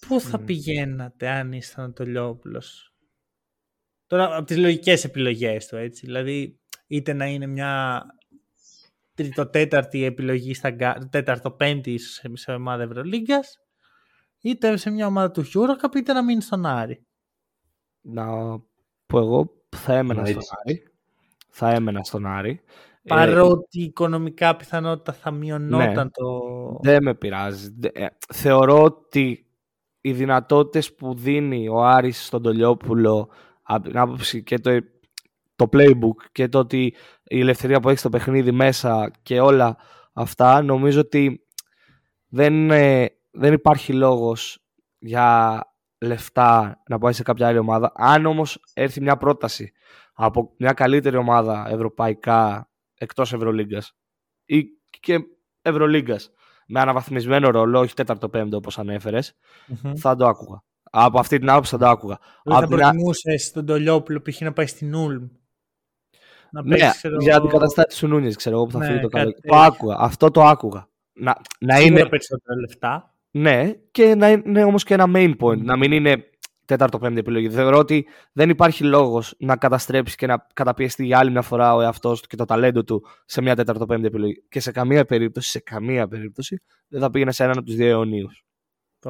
Πού θα mm. πηγαίνατε αν ήσταν ο Τολιόπουλο. Τώρα από τις λογικές επιλογές του, έτσι. Δηλαδή, είτε να είναι μια τρίτο-τέταρτη επιλογή στα τέταρτο-πέμπτη ίσως σε ομάδα Ευρωλίγκας, είτε σε μια ομάδα του EuroCup είτε να μείνει στον Άρη. Να πω εγώ θα έμενα στον Άρη. Θα έμενα στον Άρη. Παρότι ε, οικονομικά πιθανότητα θα μειωνόταν ναι, το... Δεν με πειράζει. Ε, θεωρώ ότι οι δυνατότητες που δίνει ο Άρης στον Τολιόπουλο από την άποψη και το, το playbook και το ότι η ελευθερία που έχεις στο παιχνίδι μέσα και όλα αυτά νομίζω ότι δεν, δεν υπάρχει λόγος για λεφτά να πάει σε κάποια άλλη ομάδα. Αν όμως έρθει μια πρόταση από μια καλύτερη ομάδα ευρωπαϊκά εκτός Ευρωλίγκας ή και Ευρωλίγκας με αναβαθμισμένο ρόλο, όχι τέταρτο-πέμπτο όπως θα το άκουγα. Από αυτή την άποψη θα το άκουγα. Δεν θα προτιμούσες τον Τολιόπουλο π.χ. να πάει στην Ούλμ. Να ναι, ξέρω... για την καταστάτη του Νούνιες, ξέρω εγώ που θα ναι, φύγει το καλό. Το άκουγα. Αυτό το άκουγα. Να, να είναι... περισσότερα λεφτά. Ναι, και να είναι όμως και ένα main point. Να μην είναι τέταρτο-πέμπτη επιλογή. Θεωρώ ότι δεν υπάρχει λόγος να καταστρέψει και να καταπιεστεί για άλλη μια φορά ο εαυτός του και το ταλέντο του σε μια τέταρτο-πέμπτη επιλογή. Και σε καμία περίπτωση, σε καμία περίπτωση δεν θα πήγαινε σε έναν από τους δύο αιωνίους.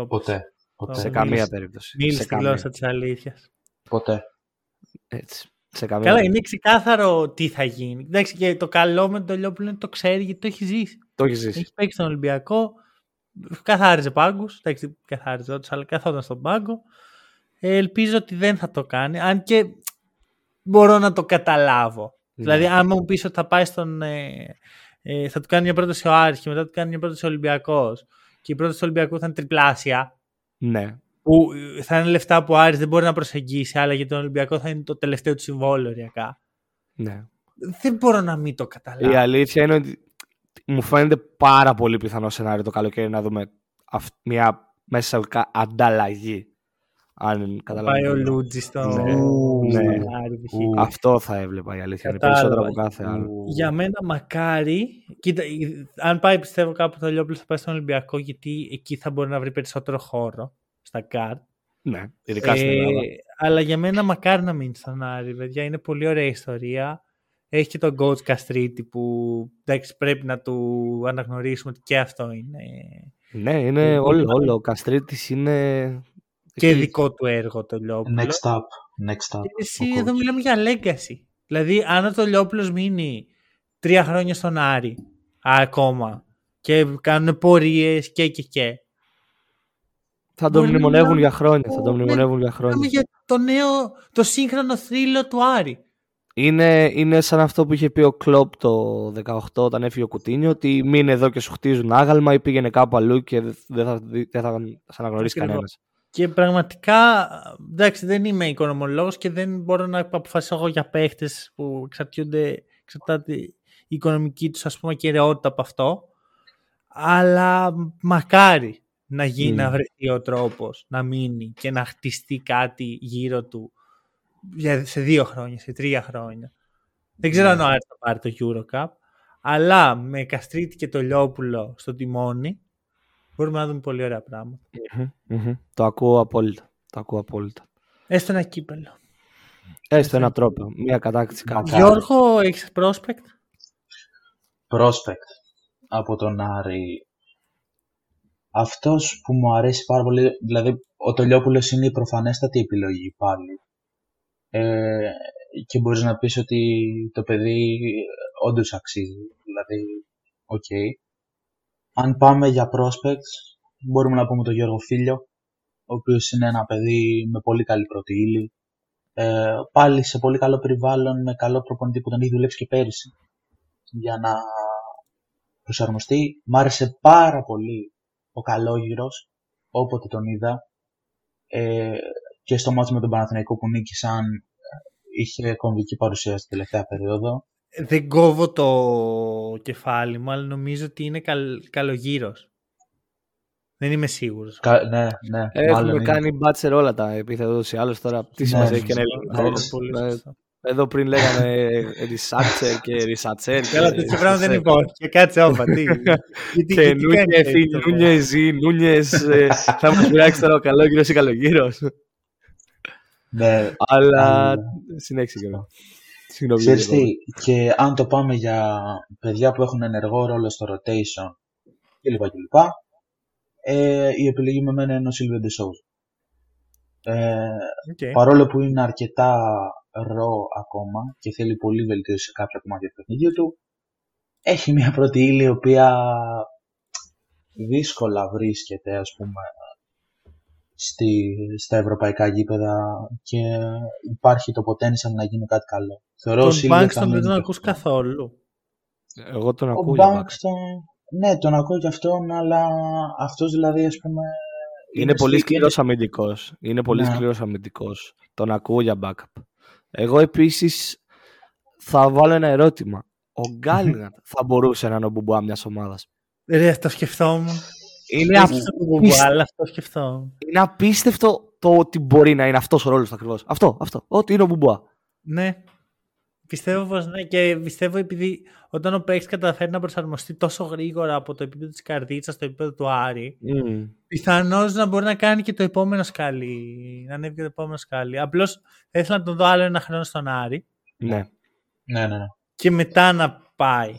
Ποτέ. Ποτέ. Σε καμία περίπτωση. Μίλησε τη γλώσσα της αλήθειας. Ποτέ. Έτσι. Σε καμία Καλά, είναι ξεκάθαρο τι θα γίνει. Εντάξει, και το καλό με τον Λιόπουλο είναι το ξέρει γιατί το έχει ζήσει. Το έχει ζήσει. Έχει παίξει στον Ολυμπιακό, καθάριζε πάγκους. Εντάξει, καθάριζε όντως, αλλά καθόταν στον πάγκο. Ε, ελπίζω ότι δεν θα το κάνει. Αν και μπορώ να το καταλάβω. Ναι. Δηλαδή, αν μου πεις ότι θα πάει στον. Ε, ε, θα του κάνει μια πρόταση ο Άρης και μετά του κάνει μια πρόταση ο Ολυμπιακός. Και η πρόταση του Ολυμπιακού θα είναι τριπλάσια. Ναι. Που θα είναι λεφτά που ο Άρης δεν μπορεί να προσεγγίσει, αλλά για τον Ολυμπιακό θα είναι το τελευταίο του συμβόλαιο οριακά. Ναι. Δεν μπορώ να μην το καταλάβω. Η αλήθεια είναι ότι μου φαίνεται πάρα πολύ πιθανό σενάριο το καλοκαίρι να δούμε μια μέσα ανταλλαγή αν Πάει ο Λούτζι στο. Ναι, ναι. Αυτό θα έβλεπα η αλήθεια. Είναι περισσότερο από κάθε άλλο. Για μένα μακάρι. Κοίτα, αν πάει πιστεύω κάπου το Λιόπουλο θα πάει στον Ολυμπιακό γιατί εκεί θα μπορεί να βρει περισσότερο χώρο στα καρτ. Ναι, ειδικά στην ε, Ελλάδα. Αλλά για μένα μακάρι να μείνει στον Άρη, παιδιά. Είναι πολύ ωραία ιστορία. Έχει και τον coach Καστρίτη που εντάξει, πρέπει να του αναγνωρίσουμε ότι και αυτό είναι. Ναι, είναι όλο, όλο. Ο Καστρίτης είναι και δικό του έργο το Λιόπουλο. Next up. Next up. Και εσύ εδώ μιλάμε για legacy. Δηλαδή, αν το Λιόπουλος μείνει τρία χρόνια στον Άρη ακόμα και κάνουν πορείες και και και. Θα τον μνημονεύουν για χρόνια. Θα τον μνημονεύουν για χρόνια. για το νέο, το σύγχρονο θρύλο του Άρη. Είναι, είναι σαν αυτό που είχε πει ο Κλόπ το 18 όταν έφυγε ο Κουτίνιο ότι μείνε εδώ και σου χτίζουν άγαλμα ή πήγαινε κάπου αλλού και δεν θα, δεν θα σε αναγνωρίσει κανένας. Και πραγματικά, εντάξει, δεν είμαι οικονομολόγος και δεν μπορώ να αποφασίσω εγώ για παίχτες που εξαρτιούνται, εξαρτάται η οικονομική τους ας πούμε κυριότητα από αυτό. Αλλά μακάρι να γίνει, να βρεθεί ο τρόπος να μείνει και να χτιστεί κάτι γύρω του σε δύο χρόνια, σε τρία χρόνια. Δεν ξέρω αν ο Άρης θα πάρει το Eurocup, αλλά με Καστρίτη και το Λιόπουλο στο τιμόνι, μπορούμε να δούμε πολύ ωραία πράγματα. Το ακούω απόλυτα. Το ακούω απόλυτα. Έστω ένα κύπελο. Έστω ένα τρόπο. Μια κατάκτηση Μακάρι. Γιώργο, έχεις prospect; Prospect από τον Άρη. Αυτός που μου αρέσει πάρα πολύ, δηλαδή ο Τολιόπουλος είναι η προφανέστατη επιλογή πάλι. Ε, και μπορείς να πεις ότι το παιδί όντως αξίζει. Δηλαδή, οκ. Αν πάμε για prospects, μπορούμε να πούμε τον Γιώργο Φίλιο, ο οποίος είναι ένα παιδί με πολύ καλή πρώτη ύλη. Ε, πάλι σε πολύ καλό περιβάλλον, με καλό προπονητή που τον έχει δουλέψει και πέρυσι. Για να προσαρμοστεί. Μ' άρεσε πάρα πολύ ο Καλόγυρος, όποτε τον είδα. Ε, και στο μάτσο με τον Παναθηναϊκό που νίκησαν, είχε κομβική παρουσία στην τελευταία περίοδο. Δεν κόβω το κεφάλι μου, αλλά νομίζω ότι είναι καλ, καλογύρος. Δεν είμαι σίγουρος. Κα, ναι, ναι, Έχουμε μάλλον είναι. κάνει μπάτσερ όλα τα επίθετα ούτως ή άλλως τώρα. Τι Ναι, σημασία έχει και ένα σωστό. ελληνικό. Έτσι. Πολύ Ε, σωστό. Εδώ πριν λέγαμε researcher και researcher. Καλά, τέτοιο πράγμα δεν υπάρχει. Και κάτσε όπα, τι. Γιατί- Και γιατί Νούνιες, κάνεις Φι, αυτό, Νούνιες, Ζή, Νούνιες, ε, θα μας πειράξει τώρα ο καλόγυρος ή καλογύρος. Ναι, Αλλά Αλλά- συνέχισε και Συγγνώμη. Ξέρεις Γιώργο. τι, και αν το πάμε για παιδιά που έχουν ενεργό ρόλο στο rotation κλπ. κλπ ε, η επιλογή με μένα είναι ο Σίλβιο Ντεσόουζ. Ε, Οκ. παρόλο που είναι αρκετά raw ακόμα και θέλει πολύ βελτίωση σε κάποια κομμάτια του παιχνιδιού του, έχει μια πρώτη ύλη η οποία δύσκολα βρίσκεται ας πούμε στη, στα ευρωπαϊκά γήπεδα και υπάρχει το potential να γίνει κάτι καλό. Θεωρώ ο Τον Σίλβιο Banks θα τον δεν μείνει τον και ακούς αυτό. καθόλου. Εγώ τον Ο ακούω για Banks τον... Ναι, τον ακούω και αυτόν, αλλά αυτός δηλαδή ας πούμε... Είναι πολύ στη- σκληρός αμυντικός. Είναι πολύ Ναι. σκληρός αμυντικός. Τον ακούω για backup. Εγώ επίσης θα βάλω ένα ερώτημα. Ο Γκάλινατ θα μπορούσε να είναι ο μπουμπουά μιας ομάδας; Ρε, αυτό σκεφτόμουν. Είναι, Αυτό απ- το μπουμπουά, αλλά αυτό σκεφτόμουν. είναι απίστευτο το ότι μπορεί να είναι αυτός ο ρόλος του ακριβώς. Αυτό, αυτό. Ότι είναι ο μπουμπουά. Ναι. Πιστεύω πως ναι και πιστεύω επειδή όταν ο παίκτης καταφέρει να προσαρμοστεί τόσο γρήγορα από το επίπεδο της καρδίτσας στο επίπεδο του Άρη Μμμ. πιθανώς να μπορεί να κάνει και το επόμενο σκάλι, να ανέβει και το επόμενο σκάλι. Απλώς θα ήθελα να τον δω άλλο ένα χρόνο στον Άρη Ναι. Ναι, ναι, ναι. και μετά να πάει.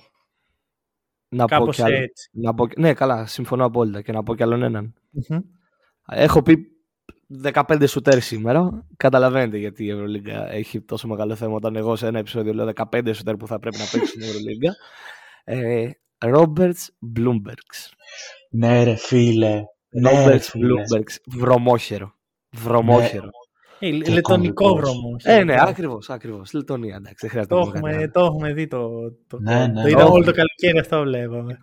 Να πω Κάπως κι άλλο. έτσι. Να πω... Ναι, καλά, συμφωνώ απόλυτα. Και να πω κι άλλον έναν. Μμμ. Έχω πει 15 σουτέρ σήμερα. Καταλαβαίνετε γιατί η Ευρωλίγκα έχει τόσο μεγάλο θέμα όταν εγώ σε ένα επεισόδιο λέω 15 σουτέρ που θα πρέπει να παίξει στην Ευρωλίγκα. Ε, Ρόμπερτς Μπλούμπεργκς. Ναι ρε φίλε. Ναι, ρε, Ρόμπερτς φίλε. Μπλούμπεργκς. Βρωμόχερο. Βρωμόχερο. Ε, Και λετωνικό κομβικός. βρωμό. Ε, ναι, ακριβώς, ακριβώς. Λετωνία, εντάξει, δεν χρειάζεται Το να πούμε κάτι έχουμε, άλλο. το έχουμε δει το, το, Ναι, ναι, το είδα όχι. όλο το καλοκαίρι αυτό βλέπαμε.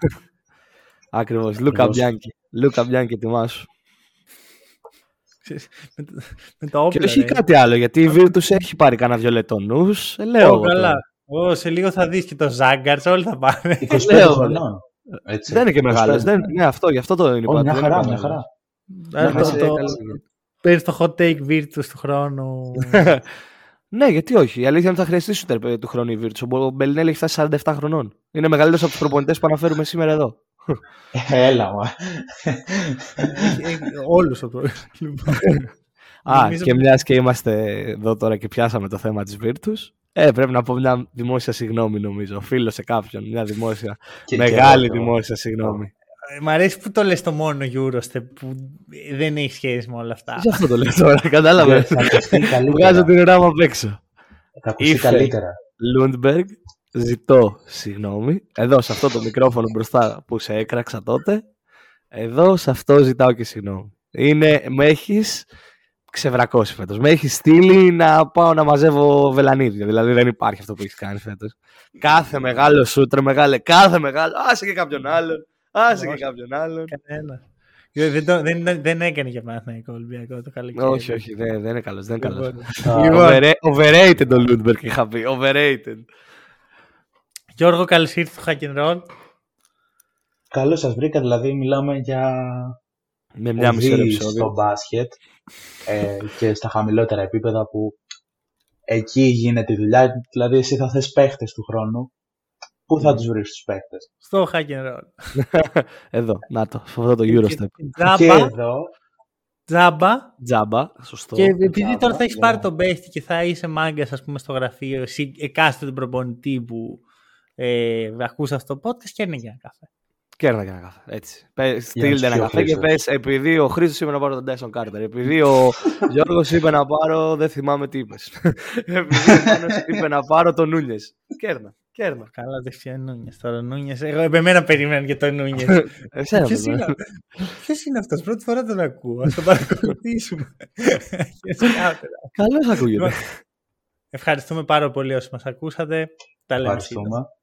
Ακριβώς. Λούκα Ακριβώς. Μπιάνκι. Λούκα Μπιάνκι, ετοιμάσου. με, το, με το όπλο. Και όχι ρε. κάτι άλλο, γιατί η Virtus έχει πάρει κανένα δυο Λετωνούς. Ε, λέω Ω, εγώ καλά. τώρα. Ω, σε λίγο θα δεις και το Ζάγκαρτς, όλοι θα πάνε. 25 Λέω, χρονών. Έτσι, Δεν είναι και 25. μεγάλος. Δεν... Ναι, αυτό, γι' αυτό το είναι. Ω, είπα, μια δεν χαρά, είναι μια μεγάλος. χαρά. Άρα Ναι, το, σε το, καλή παίρνεις το hot take Virtus του χρόνου. ναι, γιατί όχι. Η αλήθεια είναι ότι θα χρειαστεί σούτερ του χρόνου η Virtus. Ο Μπελινέλη έχει φτάσει 47 χρονών. Είναι μεγαλύτερος από τους προπονητές που αναφέρουμε σήμερα εδώ. Ε, Έλα, μα. Όλους από το. Λοιπόν. Α, Νομίζω και ότι- μιας και είμαστε εδώ τώρα και πιάσαμε το θέμα της Virtus. Ε, πρέπει να πω μια δημόσια συγγνώμη, νομίζω. Φίλο σε κάποιον. Μια δημόσια. Και- μεγάλη και εγώ. δημόσια συγγνώμη. Ε, Μ' αρέσει που το λες το μόνο Eurostep που δεν έχει σχέση με όλα αυτά. Γι' αυτό το λέω τώρα, κατάλαβες. Θα ακουστεί καλύτερα. Βγάζω την ράμα απ' έξω. Θα ακουστεί Ίφε. καλύτερα. Λούντμπεργκ, ζητώ συγγνώμη. Εδώ σε αυτό το μικρόφωνο μπροστά που σε έκραξα τότε. Εδώ σε αυτό ζητάω και συγγνώμη. Είναι, με έχεις ξεβρακώσει φέτος. Με έχεις στείλει να πάω να μαζεύω βελανίδια. Δηλαδή δεν υπάρχει αυτό που έχεις κάνει φέτος. Κάθε μεγάλο σουτ ρε, μεγάλε, κάθε μεγάλο. Άσε και κάποιον άλλον. Άσε και Όχι. κάποιον άλλον. Κανένας. Ε, Δεν, το- δεν, δεν έκανε για Παναθηναϊκό Ολυμπιακό το καλοκαίρι. όχι, όχι, δεν, δεν είναι καλός. Δεν είναι καλός. Λοιπόν, Α, Λοιπόν, Overrated το Λούντμπεργκ είχα πει. Overrated. Γιώργο, καλώς ήρθες στο Hack and Roll. Καλώς σας βρήκα, δηλαδή μιλάμε για Με μια μισή ώρα οδεί επεισόδιο. στο μπάσκετ ε, και στα χαμηλότερα επίπεδα που εκεί γίνεται η δουλειά. Δηλαδή εσύ θα θες παίχτες του χρόνου Πού θα τους βρεις τους παίκτες; Στο hack and roll. εδώ, να το, σε αυτό το Eurostep. Και Τζάμπα, εδώ. τζάμπα. Τζάμπα, σωστό. Και επειδή Τζάμπα, τώρα θα έχεις ναι. πάρει τον παίχτη και θα είσαι μάγκας, ας πούμε, στο γραφείο, εσύ εκάστοτε τον προπονητή που ε, ακούς αυτό το podcast και είναι για ένα καφέ. Κέρνα και ένα καφέ. Έτσι. Πε- Στείλτε σου ένα πει ο καφέ και Χρήστος. πες επειδή ο Χρήστο είπε να πάρω τον Dyson Carter. Επειδή ο Γιώργος είπε να πάρω. Δεν θυμάμαι τι είπες. επειδή ο Μάνος είπε να πάρω τον Νούνιες. Κέρνα. Κέρνα. Καλά, δεν ξέρω Νούνιες τώρα. Νούνιες. Εγώ εμένα περιμένω για τον Νούνιες. Εσένα Ποιος παιδιά. είναι, ποιος είναι αυτός, πρώτη φορά τον ακούω. Α τον παρακολουθήσουμε. Γενικότερα. Καλώς ακούγεται. Ευχαριστούμε πάρα πολύ όσοι μας ακούσατε. Τα λέμε σύντομα. Ευχαριστούμε.